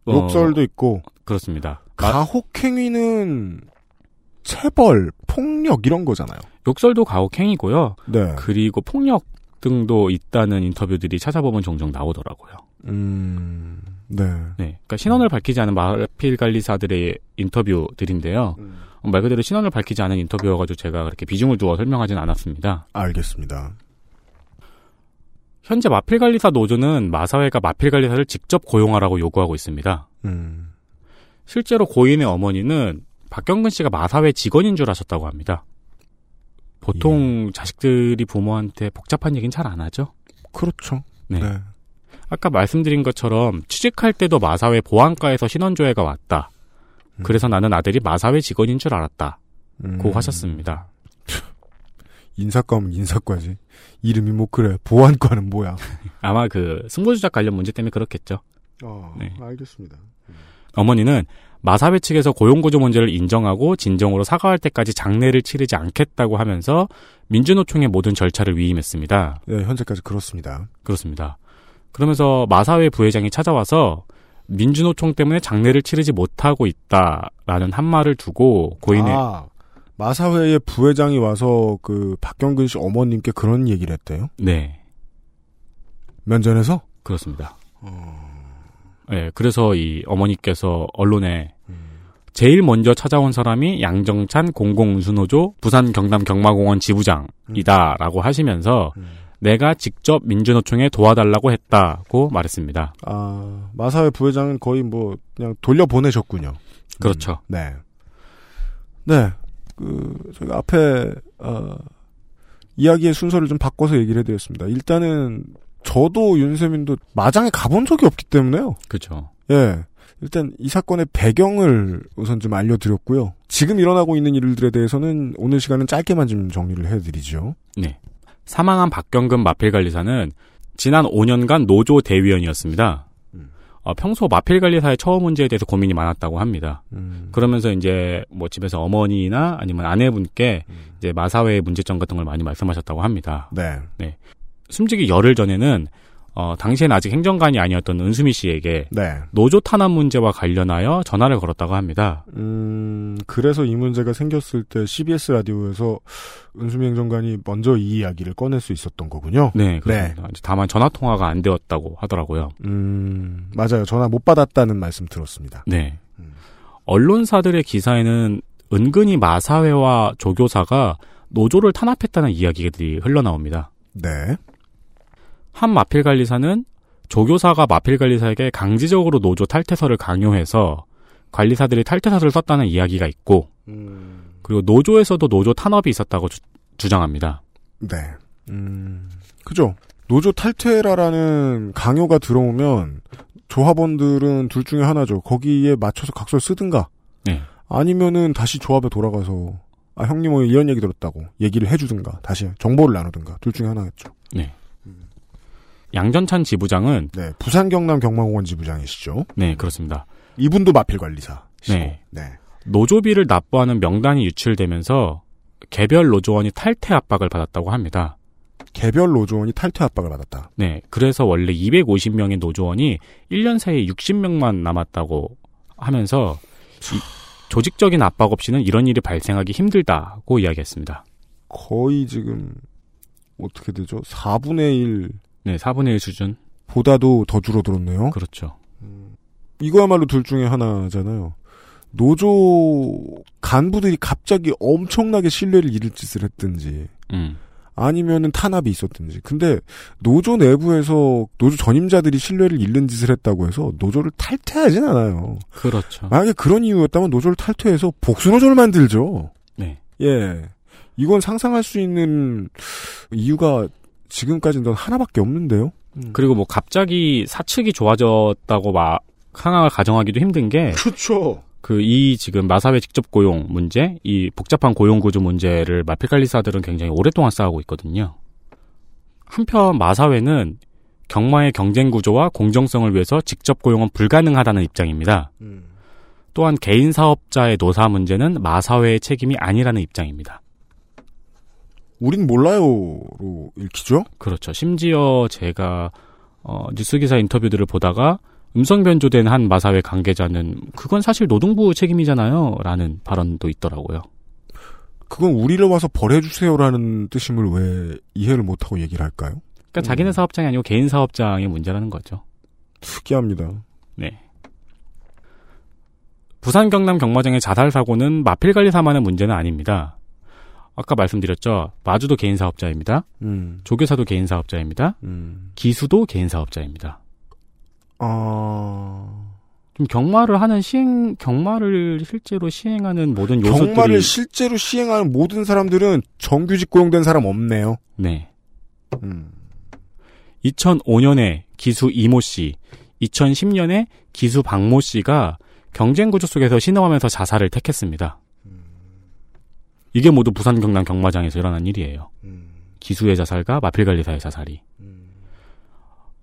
어, 욕설도 있고 그렇습니다. 마- 가혹행위는 체벌, 폭력 이런 거잖아요. 욕설도 가혹행위고요. 네. 그리고 폭력 등도 있다는 인터뷰들이 찾아보면 종종 나오더라고요. 음. 네. 네. 그러니까 신원을 밝히지 않은 마필 관리사들의 인터뷰들인데요. 어, 말 그대로 신원을 밝히지 않은 인터뷰여가지고 제가 그렇게 비중을 두어 설명하진 않았습니다. 알겠습니다. 현재 마필 관리사 노조는 마사회가 마필 관리사를 직접 고용하라고 요구하고 있습니다. 음. 실제로 고인의 어머니는 박경근 씨가 마사회 직원인 줄 아셨다고 합니다. 보통 자식들이 부모한테 복잡한 얘기는 잘 안 하죠. 그렇죠. 네. 네. 아까 말씀드린 것처럼 취직할 때도 마사회 보안과에서 신원조회가 왔다. 그래서 나는 아들이 마사회 직원인 줄 알았다. 음. 고 하셨습니다. 인사과면 인사과지. 이름이 뭐 그래. 보안과는 뭐야. 아마 그 승부조작 관련 문제 때문에 그렇겠죠. 어, 네. 알겠습니다. 어머니는 마사회 측에서 고용구조 문제를 인정하고 진정으로 사과할 때까지 장례를 치르지 않겠다고 하면서 민주노총의 모든 절차를 위임했습니다. 네, 현재까지 그렇습니다. 그렇습니다. 그러면서 마사회 부회장이 찾아와서 민주노총 때문에 장례를 치르지 못하고 있다라는 한 말을 두고 고인의 아, 마사회의 부회장이 와서 그 박경근 씨 어머님께 그런 얘기를 했대요. 네 면전에서 그렇습니다. 예, 그래서 이 어머니께서 언론에 제일 먼저 찾아온 사람이 양정찬 공공운수노조 부산 경남 경마공원 지부장이다라고 하시면서 내가 직접 민주노총에 도와달라고 했다고 말했습니다. 아, 마사회 부회장은 거의 뭐 그냥 돌려보내셨군요. 그렇죠. 음, 네. 네. 그 저희가 앞에 어, 이야기의 순서를 좀 바꿔서 얘기를 해드렸습니다. 일단은 저도 윤세민도 마장에 가본 적이 없기 때문에요. 그렇죠. 예. 일단 이 사건의 배경을 우선 좀 알려드렸고요. 지금 일어나고 있는 일들에 대해서는 오늘 시간은 짧게만 좀 정리를 해드리죠. 네. 사망한 박경근 마필관리사는 지난 5년간 노조 대위원이었습니다. 음. 어, 평소 마필 관리사의 처우 문제에 대해서 고민이 많았다고 합니다. 음, 그러면서 이제 뭐 집에서 어머니나 아니면 아내분께 음. 이제 마사회의 문제점 같은 걸 많이 말씀하셨다고 합니다. 네. 숨지기 열흘 전에는 어, 당시엔 아직 행정관이 아니었던 은수미 씨에게 네. 노조 탄압 문제와 관련하여 전화를 걸었다고 합니다. 음, 그래서 이 문제가 생겼을 때 CBS 라디오에서 은수미 행정관이 먼저 이 이야기를 꺼낼 수 있었던 거군요. 네, 그렇습니다. 다만 전화 통화가 안 되었다고 하더라고요. 음, 맞아요. 전화 못 받았다는 말씀 들었습니다. 네. 음. 언론사들의 기사에는 은근히 마사회와 조교사가 노조를 탄압했다는 이야기들이 흘러나옵니다. 네. 한 마필관리사는 조교사가 마필관리사에게 강제적으로 노조 탈퇴서를 강요해서 관리사들이 탈퇴서를 썼다는 이야기가 있고 음, 그리고 노조에서도 노조 탄압이 있었다고 주, 장합니다 네. 음, 그죠. 노조 탈퇴라라는 강요가 들어오면 조합원들은 둘 중에 하나죠. 거기에 맞춰서 각서를 쓰든가. 네. 아니면은 다시 조합에 돌아가서 아 형님 오늘 이런 얘기 들었다고 얘기를 해주든가 다시 정보를 나누든가 둘 중에 하나겠죠. 양전찬 지부장은 네, 부산 경남 경마공원 지부장이시죠. 네 그렇습니다. 이분도 마필 관리사. 네. 네. 노조비를 납부하는 명단이 유출되면서 개별 노조원이 탈퇴 압박을 받았다고 합니다. 개별 노조원이 탈퇴 압박을 받았다. 네, 그래서 원래 250명의 노조원이 1년 사이에 60명만 남았다고 하면서 이 조직적인 압박 없이는 이런 일이 발생하기 힘들다고 이야기했습니다. 거의 지금 어떻게 되죠? 4분의 1 네, 4분의 1 수준. 보다도 더 줄어들었네요. 그렇죠. 이거야말로 둘 중에 하나잖아요. 노조 간부들이 갑자기 엄청나게 신뢰를 잃을 짓을 했든지 음. 아니면은 탄압이 있었든지. 근데 노조 내부에서 노조 전임자들이 신뢰를 잃는 짓을 했다고 해서 노조를 탈퇴하진 않아요. 그렇죠. 만약에 그런 이유였다면 노조를 탈퇴해서 복수 노조를 만들죠. 네. 예. 이건 상상할 수 있는 이유가 지금까지는 하나밖에 없는데요. 그리고 뭐 갑자기 사측이 좋아졌다고 막 상황을 가정하기도 힘든 게 그렇죠. 그 이 지금 마사회 직접 고용 문제, 이 복잡한 고용 구조 문제를 마필관리사들은 굉장히 오랫동안 싸우고 있거든요. 한편 마사회는 경마의 경쟁 구조와 공정성을 위해서 직접 고용은 불가능하다는 입장입니다. 음. 또한 개인 사업자의 노사 문제는 마사회의 책임이 아니라는 입장입니다. 우린 몰라요로 읽히죠. 그렇죠. 심지어 제가 어, 뉴스 기사 인터뷰들을 보다가 음성 변조된 한 마사회 관계자는 그건 사실 노동부 책임이잖아요라는 발언도 있더라고요. 그건 우리를 와서 벌해주세요라는 뜻임을 왜 이해를 못하고 얘기를 할까요? 그러니까 자기네 사업장이 아니고 개인 사업장의 문제라는 거죠. 특이합니다. 네. 부산 경남 경마장의 자살 사고는 마필 관리사만의 문제는 아닙니다. 아까 말씀드렸죠. 마주도 개인 사업자입니다. 음, 조교사도 개인 사업자입니다. 음. 기수도 개인 사업자입니다. 아, 좀 경마를 하는 시행 경마를 실제로 시행하는 모든 요소들이 경마를 실제로 시행하는 모든 사람들은 정규직 고용된 사람 없네요. 네. 음. 2005년에 기수 이모 씨, 2010년에 기수 박모 씨가 경쟁 구조 속에서 신음하면서 자살을 택했습니다. 이게 모두 부산 경남 경마장에서 일어난 일이에요. 음. 기수의 자살과 마필관리사의 자살이.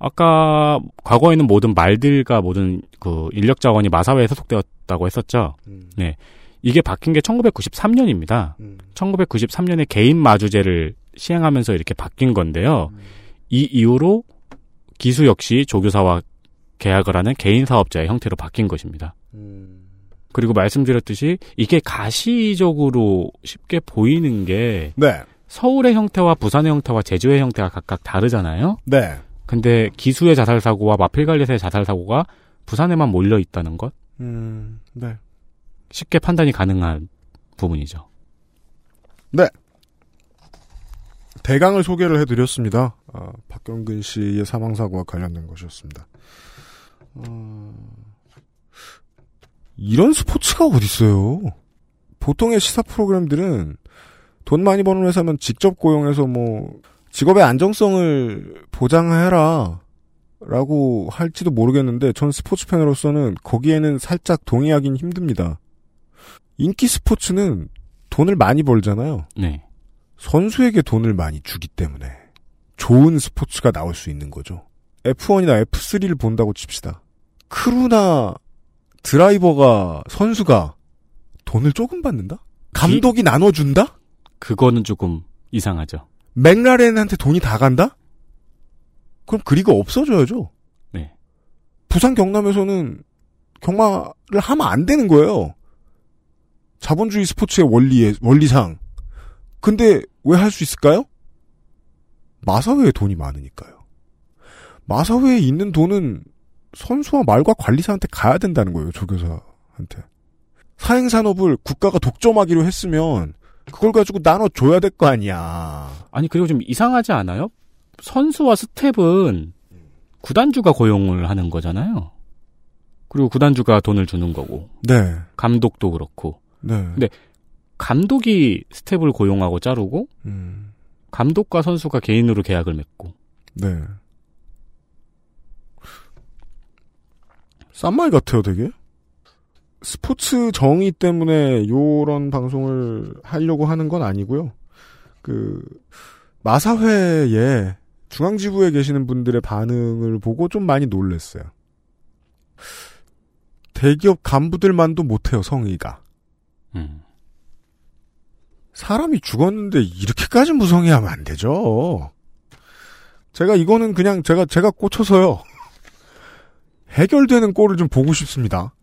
아까 과거에는 모든 말들과 모든 그 인력 자원이 마사회에 소속되었다고 했었죠. 음. 네. 이게 바뀐 게 1993년입니다. 음. 1993년에 개인 마주제를 시행하면서 이렇게 바뀐 건데요. 음. 이 이후로 기수 역시 조교사와 계약을 하는 개인 사업자의 형태로 바뀐 것입니다. 음. 그리고 말씀드렸듯이 이게 가시적으로 쉽게 보이는 게 네, 서울의 형태와 부산의 형태와 제주의 형태가 각각 다르잖아요. 네. 근데 기수의 자살 사고와 마필관리사의 자살 사고가 부산에만 몰려 있다는 것 음, 네. 쉽게 판단이 가능한 부분이죠. 대강을 소개를 해드렸습니다. 아, 박경근 씨의 사망 사고와 관련된 것이었습니다. 어, 이런 스포츠가 어딨어요. 보통의 시사 프로그램들은 돈 많이 버는 회사면 직접 고용해서 뭐 직업의 안정성을 보장해라 라고 할지도 모르겠는데 전 스포츠 팬으로서는 거기에는 살짝 동의하긴 힘듭니다. 인기 스포츠는 돈을 많이 벌잖아요. 네. 선수에게 돈을 많이 주기 때문에 좋은 스포츠가 나올 수 있는 거죠. F1이나 F3를 본다고 칩시다. 크루나 드라이버가 선수가 돈을 조금 받는다? 감독이 나눠준다? 그거는 조금 이상하죠. 맥라렌한테 돈이 다 간다? 그럼 그 리그가 없어져야죠. 네. 부산 경남에서는 경마를 하면 안 되는 거예요. 자본주의 스포츠의 원리의 원리상. 근데 왜 할 수 있을까요? 마사회에 돈이 많으니까요. 마사회에 있는 돈은 선수와 말과 관리사한테 가야 된다는 거예요, 조교사한테. 사행산업을 국가가 독점하기로 했으면 그걸 가지고 나눠줘야 될 거 아니야. 아니 그리고 좀 이상하지 않아요? 선수와 스텝은 구단주가 고용을 하는 거잖아요. 그리고 구단주가 돈을 주는 거고 네, 감독도 그렇고 네. 네. 감독이 스텝을 고용하고 자르고 음, 감독과 선수가 개인으로 계약을 맺고 네. 싼 말 같아요, 되게. 스포츠 정의 때문에 요런 방송을 하려고 하는 건 아니고요. 그 마사회에 중앙지부에 계시는 분들의 반응을 보고 좀 많이 놀랐어요. 대기업 간부들만도 못해요, 성의가. 음. 사람이 죽었는데 이렇게까지 무성의하면 안 되죠. 제가 이거는 그냥 제가 제가 꽂혀서요. 해결되는 꼴을 좀 보고 싶습니다.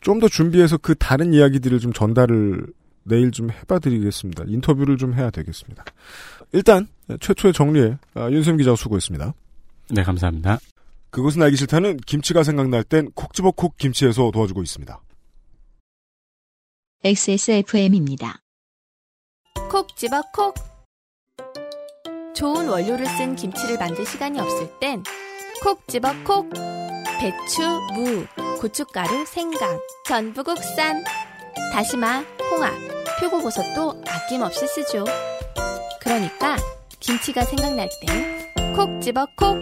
좀 더 준비해서 그 다른 이야기들을 좀 전달을 내일 좀 해봐드리겠습니다. 인터뷰를 좀 해야 되겠습니다. 일단 최초의 정리에 아, 윤세임 기자가 수고했습니다. 네 감사합니다. 그것은 알기 싫다는 김치가 생각날 땐 콕 집어 콕 김치에서 도와주고 있습니다. XSFM입니다. 콕 집어 콕. 좋은 원료를 쓴 김치를 만들 시간이 없을 땐 콕 집어 콕. 배추, 무, 고춧가루, 생강, 전부 국산. 다시마, 홍합, 표고버섯도 아낌없이 쓰죠. 그러니까 김치가 생각날 땐 콕 집어 콕.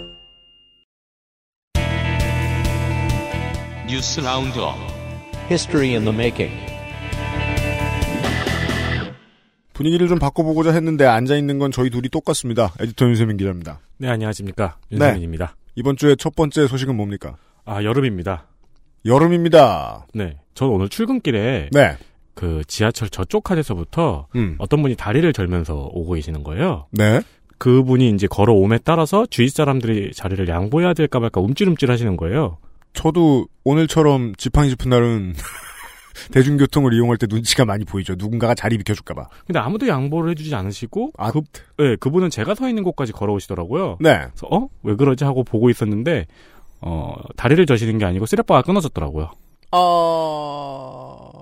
뉴스 roundup History in the making. 분위기를 좀 바꿔보고자 했는데 앉아 있는 건 저희 둘이 똑같습니다. 에디터 윤세민 기자입니다. 네 안녕하십니까 네. 윤세민입니다. 이번 주에 첫 번째 소식은 뭡니까? 아 여름입니다. 여름입니다. 네, 전 오늘 출근길에 네. 그 지하철 저쪽 칸에서부터 음. 어떤 분이 다리를 절면서 오고 계시는 거예요. 네. 그분이 이제 걸어옴에 따라서 주위 사람들이 자리를 양보해야 될까 말까 움찔움찔 하시는 거예요. 저도 오늘처럼 지팡이 짚은 날은 대중교통을 이용할 때 눈치가 많이 보이죠. 누군가가 자리 비켜줄까봐. 근데 아무도 양보를 해주지 않으시고 아, 그, 네, 그분은 제가 서 있는 곳까지 걸어오시더라고요. 네. 그래서 어? 왜 그러지 하고 보고 있었는데 어, 다리를 저시는 게 아니고 쓰레빠가 끊어졌더라고요. 어...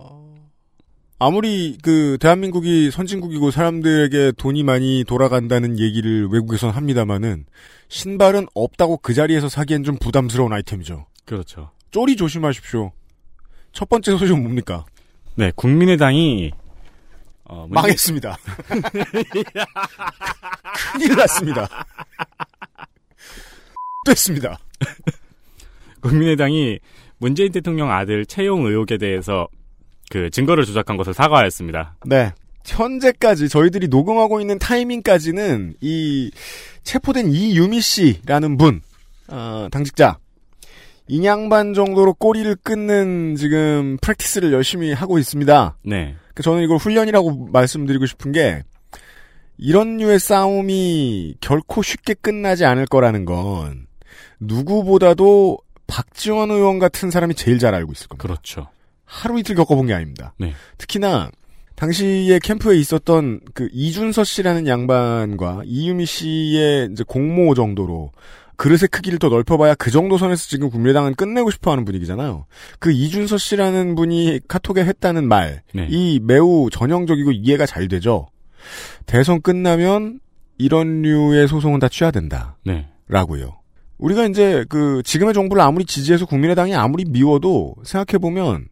아무리 그 대한민국이 선진국이고 사람들에게 돈이 많이 돌아간다는 얘기를 외국에선 합니다마는 신발은 없다고 그 자리에서 사기엔 좀 부담스러운 아이템이죠. 그렇죠. 쪼리 조심하십시오. 첫 번째 소식은 뭡니까? 네, 국민의당이 어, 문재- 망했습니다. 큰일 났습니다. 됐습니다. 국민의당이 문재인 대통령 아들 채용 의혹에 대해서 그 증거를 조작한 것을 사과했습니다. 네. 현재까지 저희들이 녹음하고 있는 타이밍까지는 이 체포된 이유미 씨라는 분, 어, 당직자, 인양반 정도로 꼬리를 끊는 지금 프랙티스를 열심히 하고 있습니다. 네. 그 저는 이걸 훈련이라고 말씀드리고 싶은 게 이런 류의 싸움이 결코 쉽게 끝나지 않을 거라는 건 누구보다도 박지원 의원 같은 사람이 제일 잘 알고 있을 겁니다. 그렇죠. 하루 이틀 겪어본 게 아닙니다. 네. 특히나 당시에 캠프에 있었던 그 이준서 씨라는 양반과 이유미 씨의 이제 공모 정도로 그릇의 크기를 더 넓혀봐야 그 정도 선에서 지금 국민의당은 끝내고 싶어하는 분위기잖아요. 그 이준서 씨라는 분이 카톡에 했다는 말이 네. 매우 전형적이고 이해가 잘 되죠. 대선 끝나면 이런 류의 소송은 다 취하된다. 네. 라고요. 우리가 이제 그 지금의 정부를 아무리 지지해서 국민의당이 아무리 미워도 생각해보면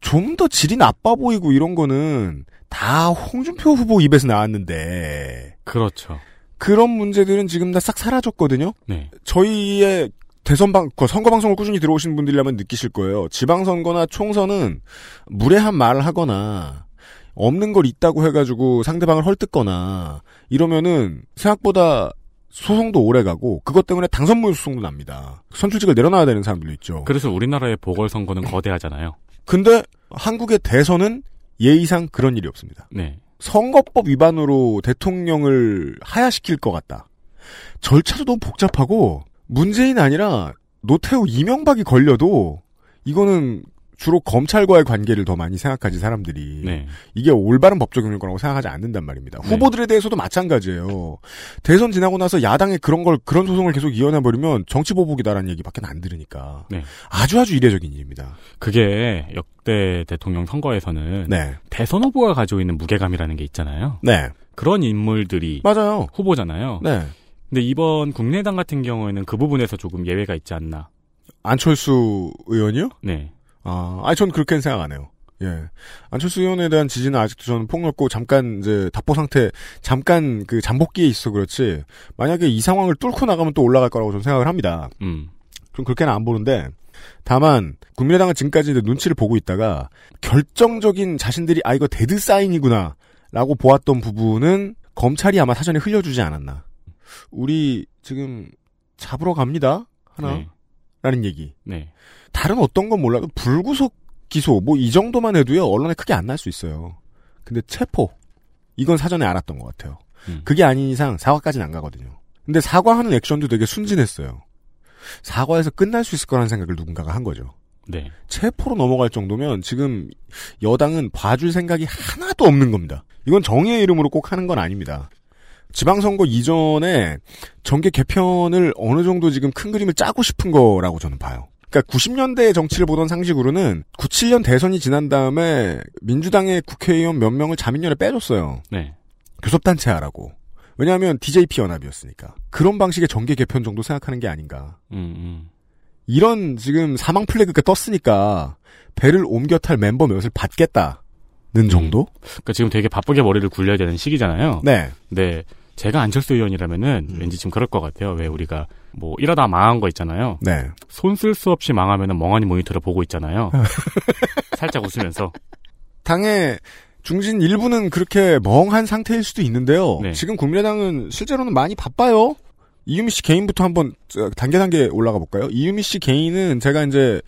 좀 더 질이 나빠 보이고 이런 거는 다 홍준표 후보 입에서 나왔는데 그렇죠. 그런 문제들은 지금 다 싹 사라졌거든요. 네. 저희의 대선방, 그 선거 방송을 꾸준히 들어오신 분들이라면 느끼실 거예요. 지방선거나 총선은 무례한 말을 하거나 없는 걸 있다고 해가지고 상대방을 헐뜯거나 이러면은 생각보다 소송도 오래 가고 그것 때문에 당선무효 소송도 납니다. 선출직을 내려놔야 되는 사람들도 있죠. 그래서 우리나라의 보궐선거는 거대하잖아요. 근데 한국의 대선은 예의상 그런 일이 없습니다. 네. 선거법 위반으로 대통령을 하야시킬 것 같다. 절차도 너무 복잡하고 문재인 아니라 노태우 이명박이 걸려도 이거는 주로 검찰과의 관계를 더 많이 생각하지 사람들이 네. 이게 올바른 법 적용일 거라고 생각하지 않는단 말입니다. 네. 후보들에 대해서도 마찬가지예요. 대선 지나고 나서 야당에 그런 걸 그런 소송을 계속 이어내 버리면 정치 보복이다라는 얘기밖에 안 들으니까 네. 아주 아주 이례적인 일입니다. 그게 역대 대통령 선거에서는 네, 대선 후보가 가지고 있는 무게감이라는 게 있잖아요. 네, 그런 인물들이 맞아요. 후보잖아요. 네, 근데 이번 국민의당 같은 경우에는 그 부분에서 조금 예외가 있지 않나. 안철수 의원이요? 네. 아, 아니, 전 그렇게는 생각 안 해요. 예. 안철수 의원에 대한 지지는 아직도 저는 폭넓고 잠깐 이제 답보 상태, 잠깐 그 잠복기에 있어 그렇지. 만약에 이 상황을 뚫고 나가면 또 올라갈 거라고 저는 생각을 합니다. 음. 좀 그렇게는 안 보는데, 다만, 국민의당은 지금까지 이제 눈치를 보고 있다가, 결정적인 자신들이, 아, 이거 dead sign이구나, 라고 보았던 부분은 검찰이 아마 사전에 흘려주지 않았나. 우리 지금 잡으러 갑니다. 하나. 네. 라는 얘기. 네. 다른 어떤 건 몰라도 불구속 기소 뭐 이 정도만 해도요 언론에 크게 안 날 수 있어요. 근데 체포 이건 사전에 알았던 것 같아요. 음. 그게 아닌 이상 사과까지는 안 가거든요. 근데 사과하는 액션도 되게 순진했어요. 사과해서 끝날 수 있을 거라는 생각을 누군가가 한 거죠. 네. 체포로 넘어갈 정도면 지금 여당은 봐줄 생각이 하나도 없는 겁니다. 이건 정의의 이름으로 꼭 하는 건 아닙니다. 지방선거 이전에 정계 개편을 어느 정도 지금 큰 그림을 짜고 싶은 거라고 저는 봐요. 그러니까 90년대 정치를 보던 상식으로는 97년 대선이 지난 다음에 민주당의 국회의원 몇 명을 자민련에 빼줬어요. 네. 교섭단체 하라고. 왜냐하면 DJP 연합이었으니까. 그런 방식의 정계 개편 정도 생각하는 게 아닌가. 음, 음. 이런 지금 사망 플래그가 떴으니까 배를 옮겨 탈 멤버 몇을 받겠다는 정도? 그러니까 지금 되게 바쁘게 머리를 굴려야 되는 시기잖아요. 네. 네. 제가 안철수 의원이라면은 음. 왠지 좀 그럴 것 같아요. 왜 우리가 뭐 이러다 망한 거 있잖아요. 네. 손 쓸 수 없이 망하면은 멍하니 모니터를 보고 있잖아요. 살짝 웃으면서. 당의 중진 일부는 그렇게 멍한 상태일 수도 있는데요. 네. 지금 국민의당은 실제로는 많이 바빠요. 이유미 씨 개인부터 한번 저, 단계 단계 올라가 볼까요? 이유미 씨 개인은 제가 이제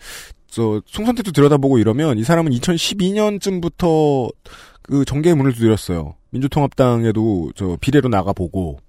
저 총선 때도 들여다보고 이러면 이 사람은 2012년쯤부터 그 정계의 문을 두드렸어요. 민주통합당에도 저 비례로 나가보고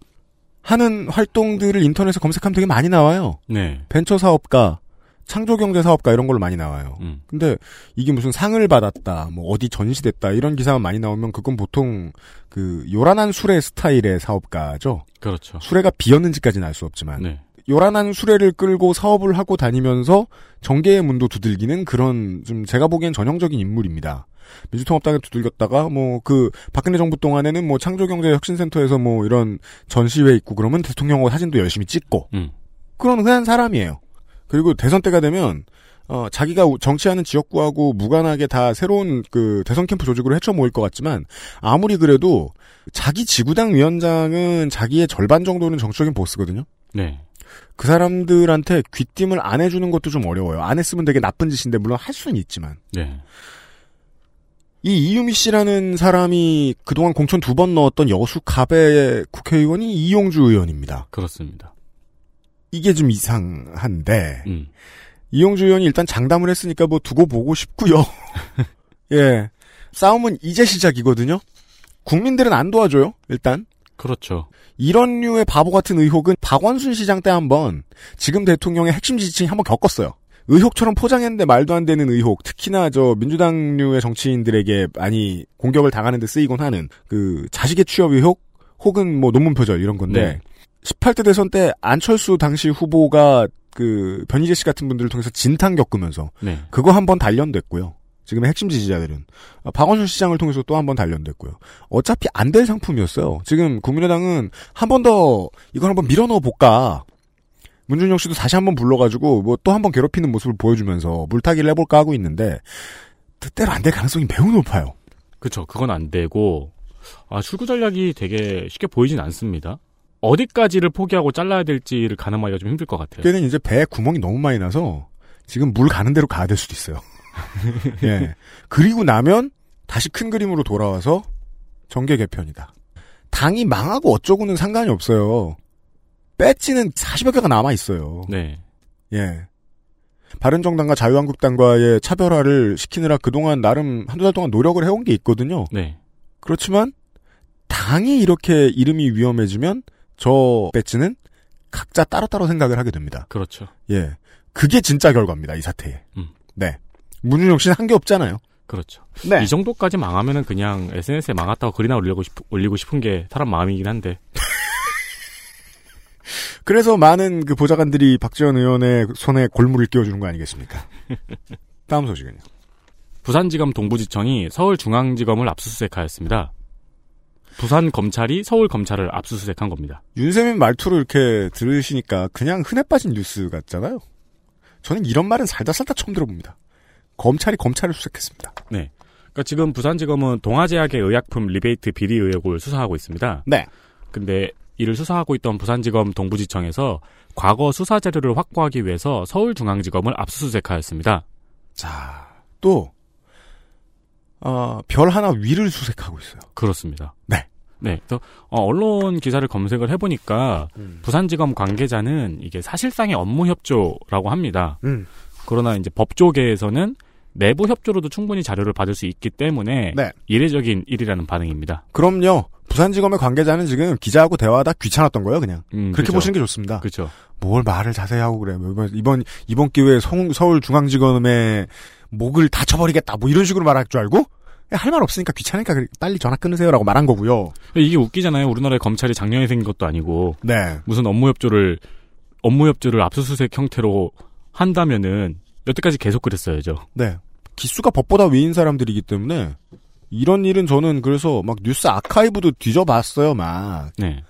하는 활동들을 인터넷에 검색하면 되게 많이 나와요. 네. 벤처 사업가, 창조경제 사업가 이런 걸로 많이 나와요. 음. 근데 이게 무슨 상을 받았다, 뭐 어디 전시됐다 이런 기사만 많이 나오면 그건 보통 그 요란한 수레 스타일의 사업가죠. 그렇죠. 수레가 비었는지까지는 알 수 없지만 네. 요란한 수레를 끌고 사업을 하고 다니면서 정계의 문도 두들기는 그런 좀 제가 보기엔 전형적인 인물입니다. 민주통합당에 두들겼다가 뭐 그 박근혜 정부 동안에는 뭐 창조경제혁신센터에서 뭐 이런 전시회 있고 그러면 대통령하고 사진도 열심히 찍고 음. 그런 흔한 사람이에요. 그리고 대선 때가 되면 어, 자기가 우- 정치하는 지역구하고 무관하게 다 새로운 그 대선 캠프 조직으로 헤쳐 모일 것 같지만 아무리 그래도 자기 지구당 위원장은 자기의 절반 정도는 정치적인 보스거든요. 네. 그 사람들한테 귀띔을 안 해주는 것도 좀 어려워요. 안 했으면 되게 나쁜 짓인데 물론 할 수는 있지만 네. 이 이유미 씨라는 사람이 그동안 공천 두 번 넣었던 여수 갑의 국회의원이 이용주 의원입니다. 그렇습니다. 이게 좀 이상한데 음. 이용주 의원이 일단 장담을 했으니까 뭐 두고 보고 싶고요. 예. 싸움은 이제 시작이거든요. 국민들은 안 도와줘요. 일단 그렇죠. 이런 류의 바보 같은 의혹은 박원순 시장 때 한번 지금 대통령의 핵심 지지층이 한번 겪었어요. 의혹처럼 포장했는데 말도 안 되는 의혹, 특히나 저 민주당류의 정치인들에게 많이 공격을 당하는 데 쓰이곤 하는 그 자식의 취업 의혹 혹은 뭐 논문 표절 이런 건데 네. 18대 대선 때 안철수 당시 후보가 그 변희재 씨 같은 분들을 통해서 진탕 겪으면서 네. 그거 한 번 단련됐고요. 지금의 핵심 지지자들은 아, 박원순 시장을 통해서 또 한 번 단련됐고요. 어차피 안 될 상품이었어요. 지금 국민의당은 한 번 더 이걸 한번 밀어넣어 볼까. 문준영 씨도 다시 한번 불러가지고 뭐 또 한번 괴롭히는 모습을 보여주면서 물타기를 해볼까 하고 있는데 뜻대로 안 될 가능성이 매우 높아요. 그쵸. 그건 안 되고, 아, 출구 전략이 되게 쉽게 보이진 않습니다. 어디까지를 포기하고 잘라야 될지를 가늠하기가 좀 힘들 것 같아요. 그게는 이제 배에 구멍이 너무 많이 나서 지금 물 가는 대로 가야 될 수도 있어요. 예. 그리고 나면 다시 큰 그림으로 돌아와서 정계 개편이다. 당이 망하고 어쩌고는 상관이 없어요. 배지는 40여 개가 남아 있어요. 네. 예. 바른정당과 자유한국당과의 차별화를 시키느라 그동안 나름 한두 달 동안 노력을 해온 게 있거든요. 네. 그렇지만 당이 이렇게 이름이 위험해지면 저 배지는 각자 따로따로 생각을 하게 됩니다. 그렇죠. 예. 그게 진짜 결과입니다, 이 사태에. 음. 네. 문준영 씨는 한 게 없잖아요. 그렇죠. 네. 이 정도까지 망하면은 그냥 SNS에 망했다고 글이나 올리고 싶, 올리고 싶은 게 사람 마음이긴 한데. 그래서 많은 그 보좌관들이 박지원 의원의 손에 골무를 끼워주는 거 아니겠습니까? 다음 소식은요. 부산지검 동부지청이 서울중앙지검을 압수수색하였습니다. 부산 검찰이 서울 검찰을 압수수색한 겁니다. 윤세민 말투로 이렇게 들으시니까 그냥 흔해 빠진 뉴스 같잖아요. 저는 이런 말은 살다 살다 처음 들어봅니다. 검찰이 검찰을 수색했습니다. 네. 그러니까 지금 부산지검은 동아제약의 의약품 리베이트 비리 의혹을 수사하고 있습니다. 네. 근데 이를 수사하고 있던 부산지검 동부지청에서 과거 수사 자료를 확보하기 위해서 서울중앙지검을 압수수색하였습니다. 자, 또, 어, 별 하나 위를 수색하고 있어요. 그렇습니다. 네. 네. 그래서 어, 언론 기사를 검색을 해보니까 음. 부산지검 관계자는 이게 사실상의 업무 협조라고 합니다. 음. 그러나 이제 법조계에서는 내부 협조로도 충분히 자료를 받을 수 있기 때문에 네. 이례적인 일이라는 반응입니다. 그럼요. 부산지검의 관계자는 지금 기자하고 대화하다 귀찮았던 거예요, 그냥. 음, 그렇게 그죠. 보시는 게 좋습니다. 그렇죠. 뭘 말을 자세히 하고 그래. 뭐 이번, 이번, 이번 기회에 성- 서울중앙지검의 목을 다쳐버리겠다. 뭐 이런 식으로 말할 줄 알고? 할 말 없으니까 귀찮으니까 빨리 전화 끊으세요라고 말한 거고요. 이게 웃기잖아요. 우리나라의 검찰이 작년에 생긴 것도 아니고 네. 무슨 업무 협조를 업무 협조를 압수수색 형태로 한다면은 여태까지 계속 그랬어야죠. 네. 기수가 법보다 위인 사람들이기 때문에 이런 일은 저는 그래서 막 뉴스 아카이브도 뒤져봤어요, 막. 네.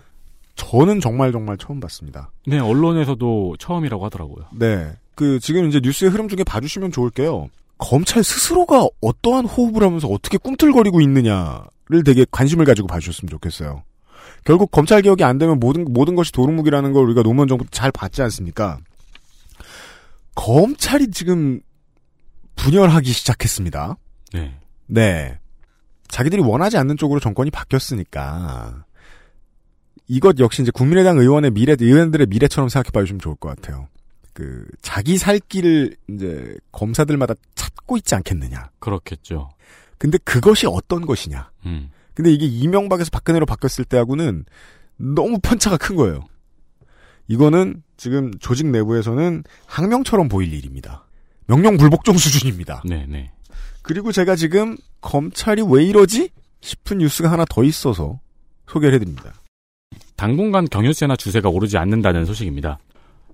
저는 정말 정말 처음 봤습니다. 네, 언론에서도 처음이라고 하더라고요. 네. 그 지금 이제 뉴스의 흐름 중에 봐주시면 좋을게요. 검찰 스스로가 어떠한 호흡을 하면서 어떻게 꿈틀거리고 있느냐를 되게 관심을 가지고 봐주셨으면 좋겠어요. 결국 검찰 개혁이 안 되면 모든 모든 것이 도루묵이라는 걸 우리가 노무현 정부 때잘 봤지 않습니까? 검찰이 지금 분열하기 시작했습니다. 네. 네. 자기들이 원하지 않는 쪽으로 정권이 바뀌었으니까 이것 역시 이제 국민의당 의원의 미래, 의원들의 미래처럼 생각해 봐 주시면 좋을 것 같아요. 그 자기 살 길을 이제 검사들마다 찾고 있지 않겠느냐. 그렇겠죠. 근데 그것이 어떤 것이냐. 음. 근데 이게 이명박에서 박근혜로 바뀌었을 때하고는 너무 편차가 큰 거예요. 이거는 지금 조직 내부에서는 항명처럼 보일 일입니다. 명령불복종 수준입니다. 네, 네. 그리고 제가 지금 검찰이 왜 이러지? 싶은 뉴스가 하나 더 있어서 소개를 해드립니다. 당분간 경유세나 주세가 오르지 않는다는 소식입니다.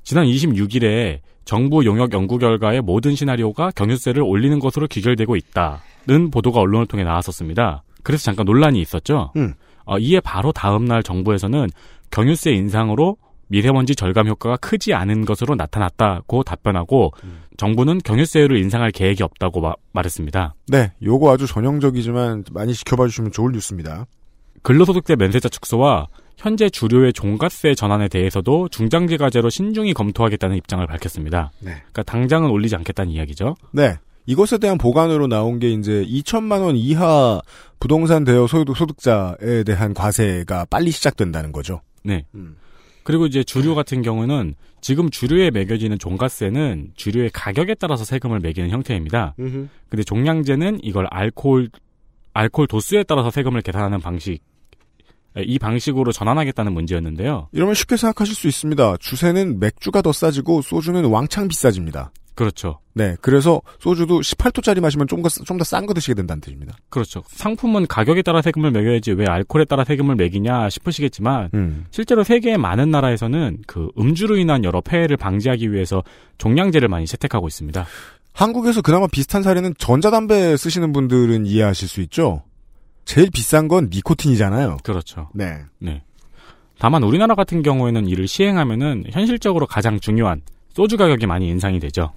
지난 26일에 정부 용역 연구 결과의 모든 시나리오가 경유세를 올리는 것으로 귀결되고 있다는 보도가 언론을 통해 나왔었습니다. 그래서 잠깐 논란이 있었죠. 음. 어, 이에 바로 다음 날 정부에서는 경유세 인상으로 미세먼지 절감 효과가 크지 않은 것으로 나타났다고 답변하고 정부는 경유세율을 인상할 계획이 없다고 마- 말했습니다. 네, 요거 아주 전형적이지만 많이 지켜봐 주시면 좋을 뉴스입니다. 근로소득세 면세자 축소와 현재 주료의 종가세 전환에 대해서도 중장기 과제로 신중히 검토하겠다는 입장을 밝혔습니다. 네. 그러니까 당장은 올리지 않겠다는 이야기죠. 네. 이것에 대한 보관으로 나온 게 이제 2천만 원 이하 부동산 대여 소득, 소득자에 대한 과세가 빨리 시작된다는 거죠. 네. 음. 그리고 이제 주류 같은 경우는 지금 주류에 매겨지는 종가세는 주류의 가격에 따라서 세금을 매기는 형태입니다. 근데 종량제는 이걸 알코올 알코올 도수에 따라서 세금을 계산하는 방식 이 방식으로 전환하겠다는 문제였는데요. 이러면 쉽게 생각하실 수 있습니다. 주세는 맥주가 더 싸지고 소주는 왕창 비싸집니다. 그렇죠. 네, 그래서 소주도 18도짜리 마시면 좀더 싼 거 드시게 된다는 뜻입니다. 그렇죠. 상품은 가격에 따라 세금을 매겨야지 왜 알코올에 따라 세금을 매기냐 싶으시겠지만 음. 실제로 세계의 많은 나라에서는 그 음주로 인한 여러 폐해를 방지하기 위해서 종량제를 많이 채택하고 있습니다. 한국에서 그나마 비슷한 사례는 전자담배 쓰시는 분들은 이해하실 수 있죠. 제일 비싼 건 니코틴이잖아요. 그렇죠. 네. 네. 다만 우리나라 같은 경우에는 이를 시행하면은 현실적으로 가장 중요한 소주 가격이 많이 인상이 되죠.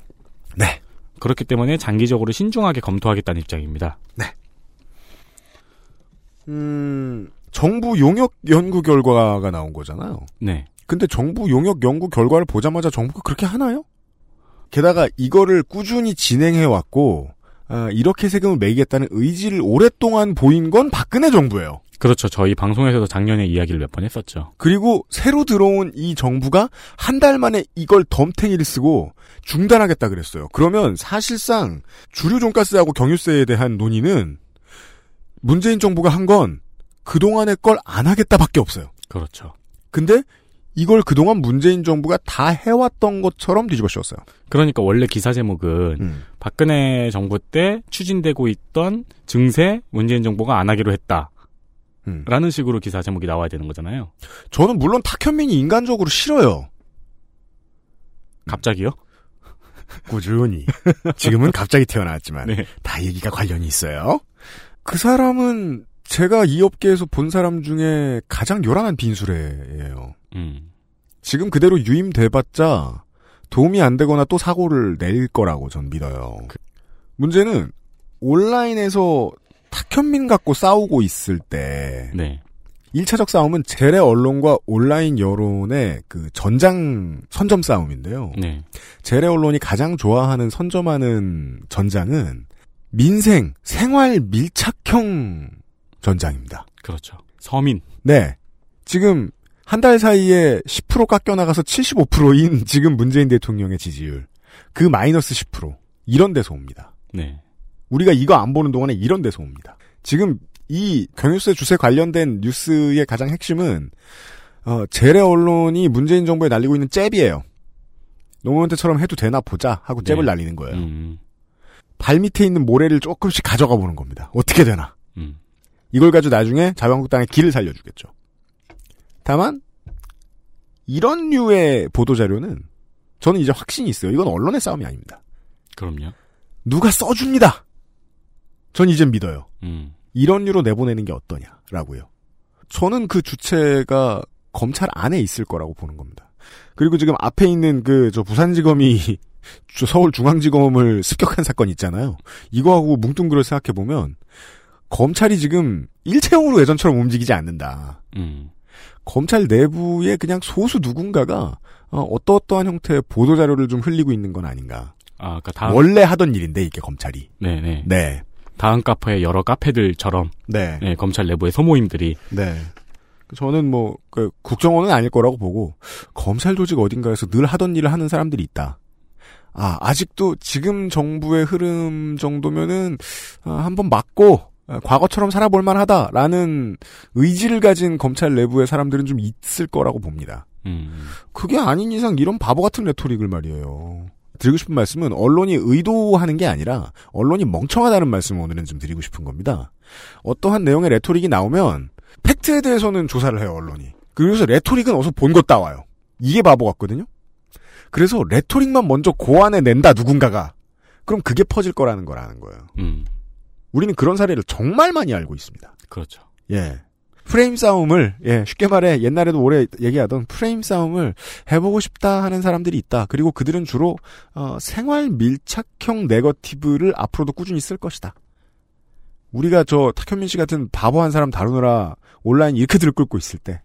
네. 그렇기 때문에 장기적으로 신중하게 검토하겠다는 입장입니다. 음, 정부 용역 연구 결과가 나온 거잖아요. 네. 근데 정부 용역 연구 결과를 보자마자 정부가 그렇게 하나요? 게다가 이거를 꾸준히 진행해 왔고 아, 이렇게 세금을 매기겠다는 의지를 오랫동안 보인 건 박근혜 정부예요. 그렇죠. 저희 방송에서도 작년에 이야기를 몇 번 했었죠. 그리고 새로 들어온 이 정부가 한 달 만에 이걸 덤탱이를 쓰고 중단하겠다 그랬어요. 그러면 사실상 주류 종가스하고 경유세에 대한 논의는 문재인 정부가 한 건 그동안의 걸 안 하겠다밖에 없어요. 그렇죠. 근데 이걸 그동안 문재인 정부가 다 해왔던 것처럼 뒤집어 씌웠어요. 그러니까 원래 기사 제목은 음. 박근혜 정부 때 추진되고 있던 증세 문재인 정부가 안 하기로 했다. 음. 라는 식으로 기사 제목이 나와야 되는 거잖아요. 저는 물론 탁현민이 인간적으로 싫어요. 갑자기요? 꾸준히. 지금은 갑자기 태어났지만 네. 다 얘기가 관련이 있어요. 그 사람은 제가 이 업계에서 본 사람 중에 가장 요란한 빈수레예요. 음. 지금 그대로 유임돼봤자 도움이 안 되거나 또 사고를 낼 거라고 전 믿어요. 문제는 온라인에서 탁현민 갖고 싸우고 있을 때 네. 1차적 싸움은 재래 언론과 온라인 여론의 그 전장 선점 싸움인데요. 네. 재래 언론이 가장 좋아하는 선점하는 전장은 민생, 생활 밀착형 전장입니다. 그렇죠. 서민. 네. 지금 한 달 사이에 10% 깎여 나가서 75%인 지금 문재인 대통령의 지지율. 그 마이너스 10%. 이런 데서 옵니다. 네. 우리가 이거 안 보는 동안에 이런 데서 옵니다. 지금 이 경유세 주세 관련된 뉴스의 가장 핵심은 어, 재래 언론이 문재인 정부에 날리고 있는 잽이에요. 노무현 때처럼 해도 되나 보자 하고 잽을 네. 날리는 거예요. 음. 발 밑에 있는 모래를 조금씩 가져가 보는 겁니다. 어떻게 되나? 음. 이걸 가지고 나중에 자유한국당의 길을 살려주겠죠. 다만 이런 류의 보도 자료는 저는 이제 확신이 있어요. 이건 언론의 싸움이 아닙니다. 그럼요. 누가 써줍니다. 전 이젠 믿어요. 음. 이런 류로 내보내는 게 어떠냐라고요. 저는 그 주체가 검찰 안에 있을 거라고 보는 겁니다. 그리고 지금 앞에 있는 그 저 부산지검이 저 서울중앙지검을 습격한 사건 있잖아요. 이거하고 뭉뚱그려 생각해 보면 검찰이 지금 일체형으로 예전처럼 움직이지 않는다. 음. 검찰 내부에 그냥 소수 누군가가 어, 어떠어떠한 형태의 보도 자료를 좀 흘리고 있는 건 아닌가. 아, 그러니까 원래 하던 일인데 이게 검찰이. 네, 네. 네, 다음 카페의 여러 카페들처럼 네, 네, 검찰 내부의 소모임들이 네. 저는 뭐, 그, 국정원은 아닐 거라고 보고, 검찰 조직 어딘가에서 늘 하던 일을 하는 사람들이 있다. 아, 아직도 지금 정부의 흐름 정도면은, 아, 한번 맞고, 아, 과거처럼 살아볼 만하다라는 의지를 가진 검찰 내부의 사람들은 좀 있을 거라고 봅니다. 음. 그게 아닌 이상 이런 바보 같은 레토릭을 말이에요. 드리고 싶은 말씀은 언론이 의도하는 게 아니라 언론이 멍청하다는 말씀을 오늘은 좀 드리고 싶은 겁니다. 어떠한 내용의 레토릭이 나오면 팩트에 대해서는 조사를 해요, 언론이. 그래서 레토릭은 어서 본 것 따와요. 이게 바보 같거든요? 그래서 레토릭만 먼저 고안해 낸다, 누군가가. 그럼 그게 퍼질 거라는 거라는 거예요. 음. 우리는 그런 사례를 정말 많이 알고 있습니다. 그렇죠. 예. 프레임 싸움을, 예, 쉽게 말해, 옛날에도 오래 얘기하던 프레임 싸움을 해보고 싶다 하는 사람들이 있다. 그리고 그들은 주로, 어, 생활 밀착형 네거티브를 앞으로도 꾸준히 쓸 것이다. 우리가 저 탁현민 씨 같은 바보 한 사람 다루느라 온라인 이렇게 들끓고 있을 때.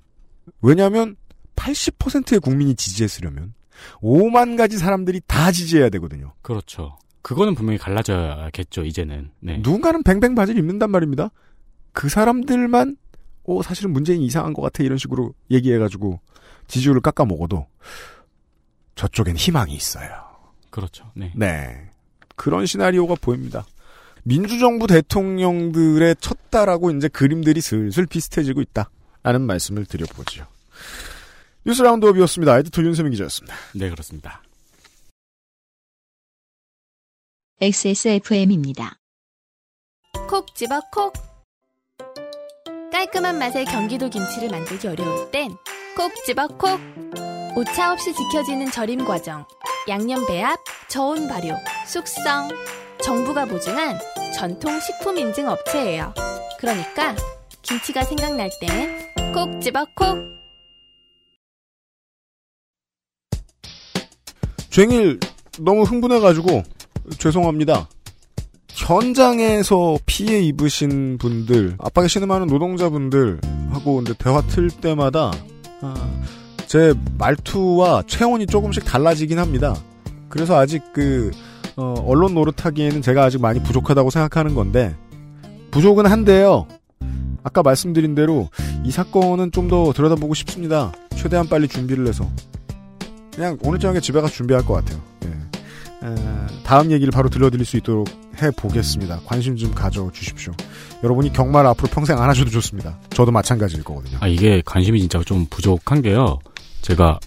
왜냐하면 80%의 국민이 지지했으려면 5만 가지 사람들이 다 지지해야 되거든요. 그렇죠. 그거는 분명히 갈라져야겠죠, 이제는. 네. 누군가는 뱅뱅 바지를 입는단 말입니다. 그 사람들만 어 사실은 문재인이 이상한 것 같아 이런 식으로 얘기해가지고 지지율을 깎아 먹어도 저쪽엔 희망이 있어요. 그렇죠. 네. 네 그런 시나리오가 보입니다. 민주정부 대통령들의 쳤다라고 이제 그림들이 슬슬 비슷해지고 있다 라는 말씀을 드려보죠. 뉴스 라운드업이었습니다. 에디터 윤세민 기자였습니다. 네, 그렇습니다. XSFM입니다. 콕 집어 콕. 깔끔한 맛의 경기도 김치를 만들기 어려울 땐 콕 집어 콕. 오차 없이 지켜지는 절임 과정, 양념 배합, 저온 발효, 숙성. 정부가 보증한 전통 식품 인증 업체예요. 그러니까 김치가 생각날 땐 콕 집어 콕. 쟁일 너무 흥분해가지고 죄송합니다. 현장에서 피해 입으신 분들, 압박에 신음하는 노동자분들하고 근데 대화 틀 때마다 아, 제 말투와 체온이 조금씩 달라지긴 합니다. 그래서 아직 그 어, 언론 노릇하기에는 제가 아직 많이 부족하다고 생각하는 건데 부족은 한데요. 아까 말씀드린 대로 이 사건은 좀 더 들여다보고 싶습니다. 최대한 빨리 준비를 해서 그냥 오늘 저녁에 집에 가서 준비할 것 같아요. 예. 에, 다음 얘기를 바로 들려드릴 수 있도록 해보겠습니다. 관심 좀 가져주십시오. 여러분이 경마를 앞으로 평생 안 하셔도 좋습니다. 저도 마찬가지일 거거든요. 아, 이게 관심이 진짜 좀 부족한 게요. 제가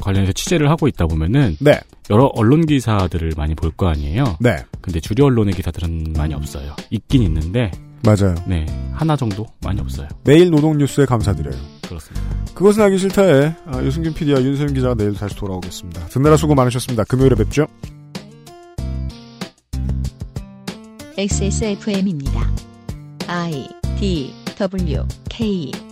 관련해서 취재를 하고 있다 보면은 네, 여러 언론 기사들을 많이 볼 거 아니에요. 네, 근데 주류 언론의 기사들은 많이 없어요. 있긴 있는데 맞아요. 네 하나 정도 많이 없어요. 매일 노동 뉴스에 감사드려요. 그렇습니다. 그것은 알기 싫다에 아, 유승균 PD와 윤세윤 기자가 내일 다시 돌아오겠습니다. 듣느라 수고 많으셨습니다. 금요일에 뵙죠. XSFM입니다. I D W K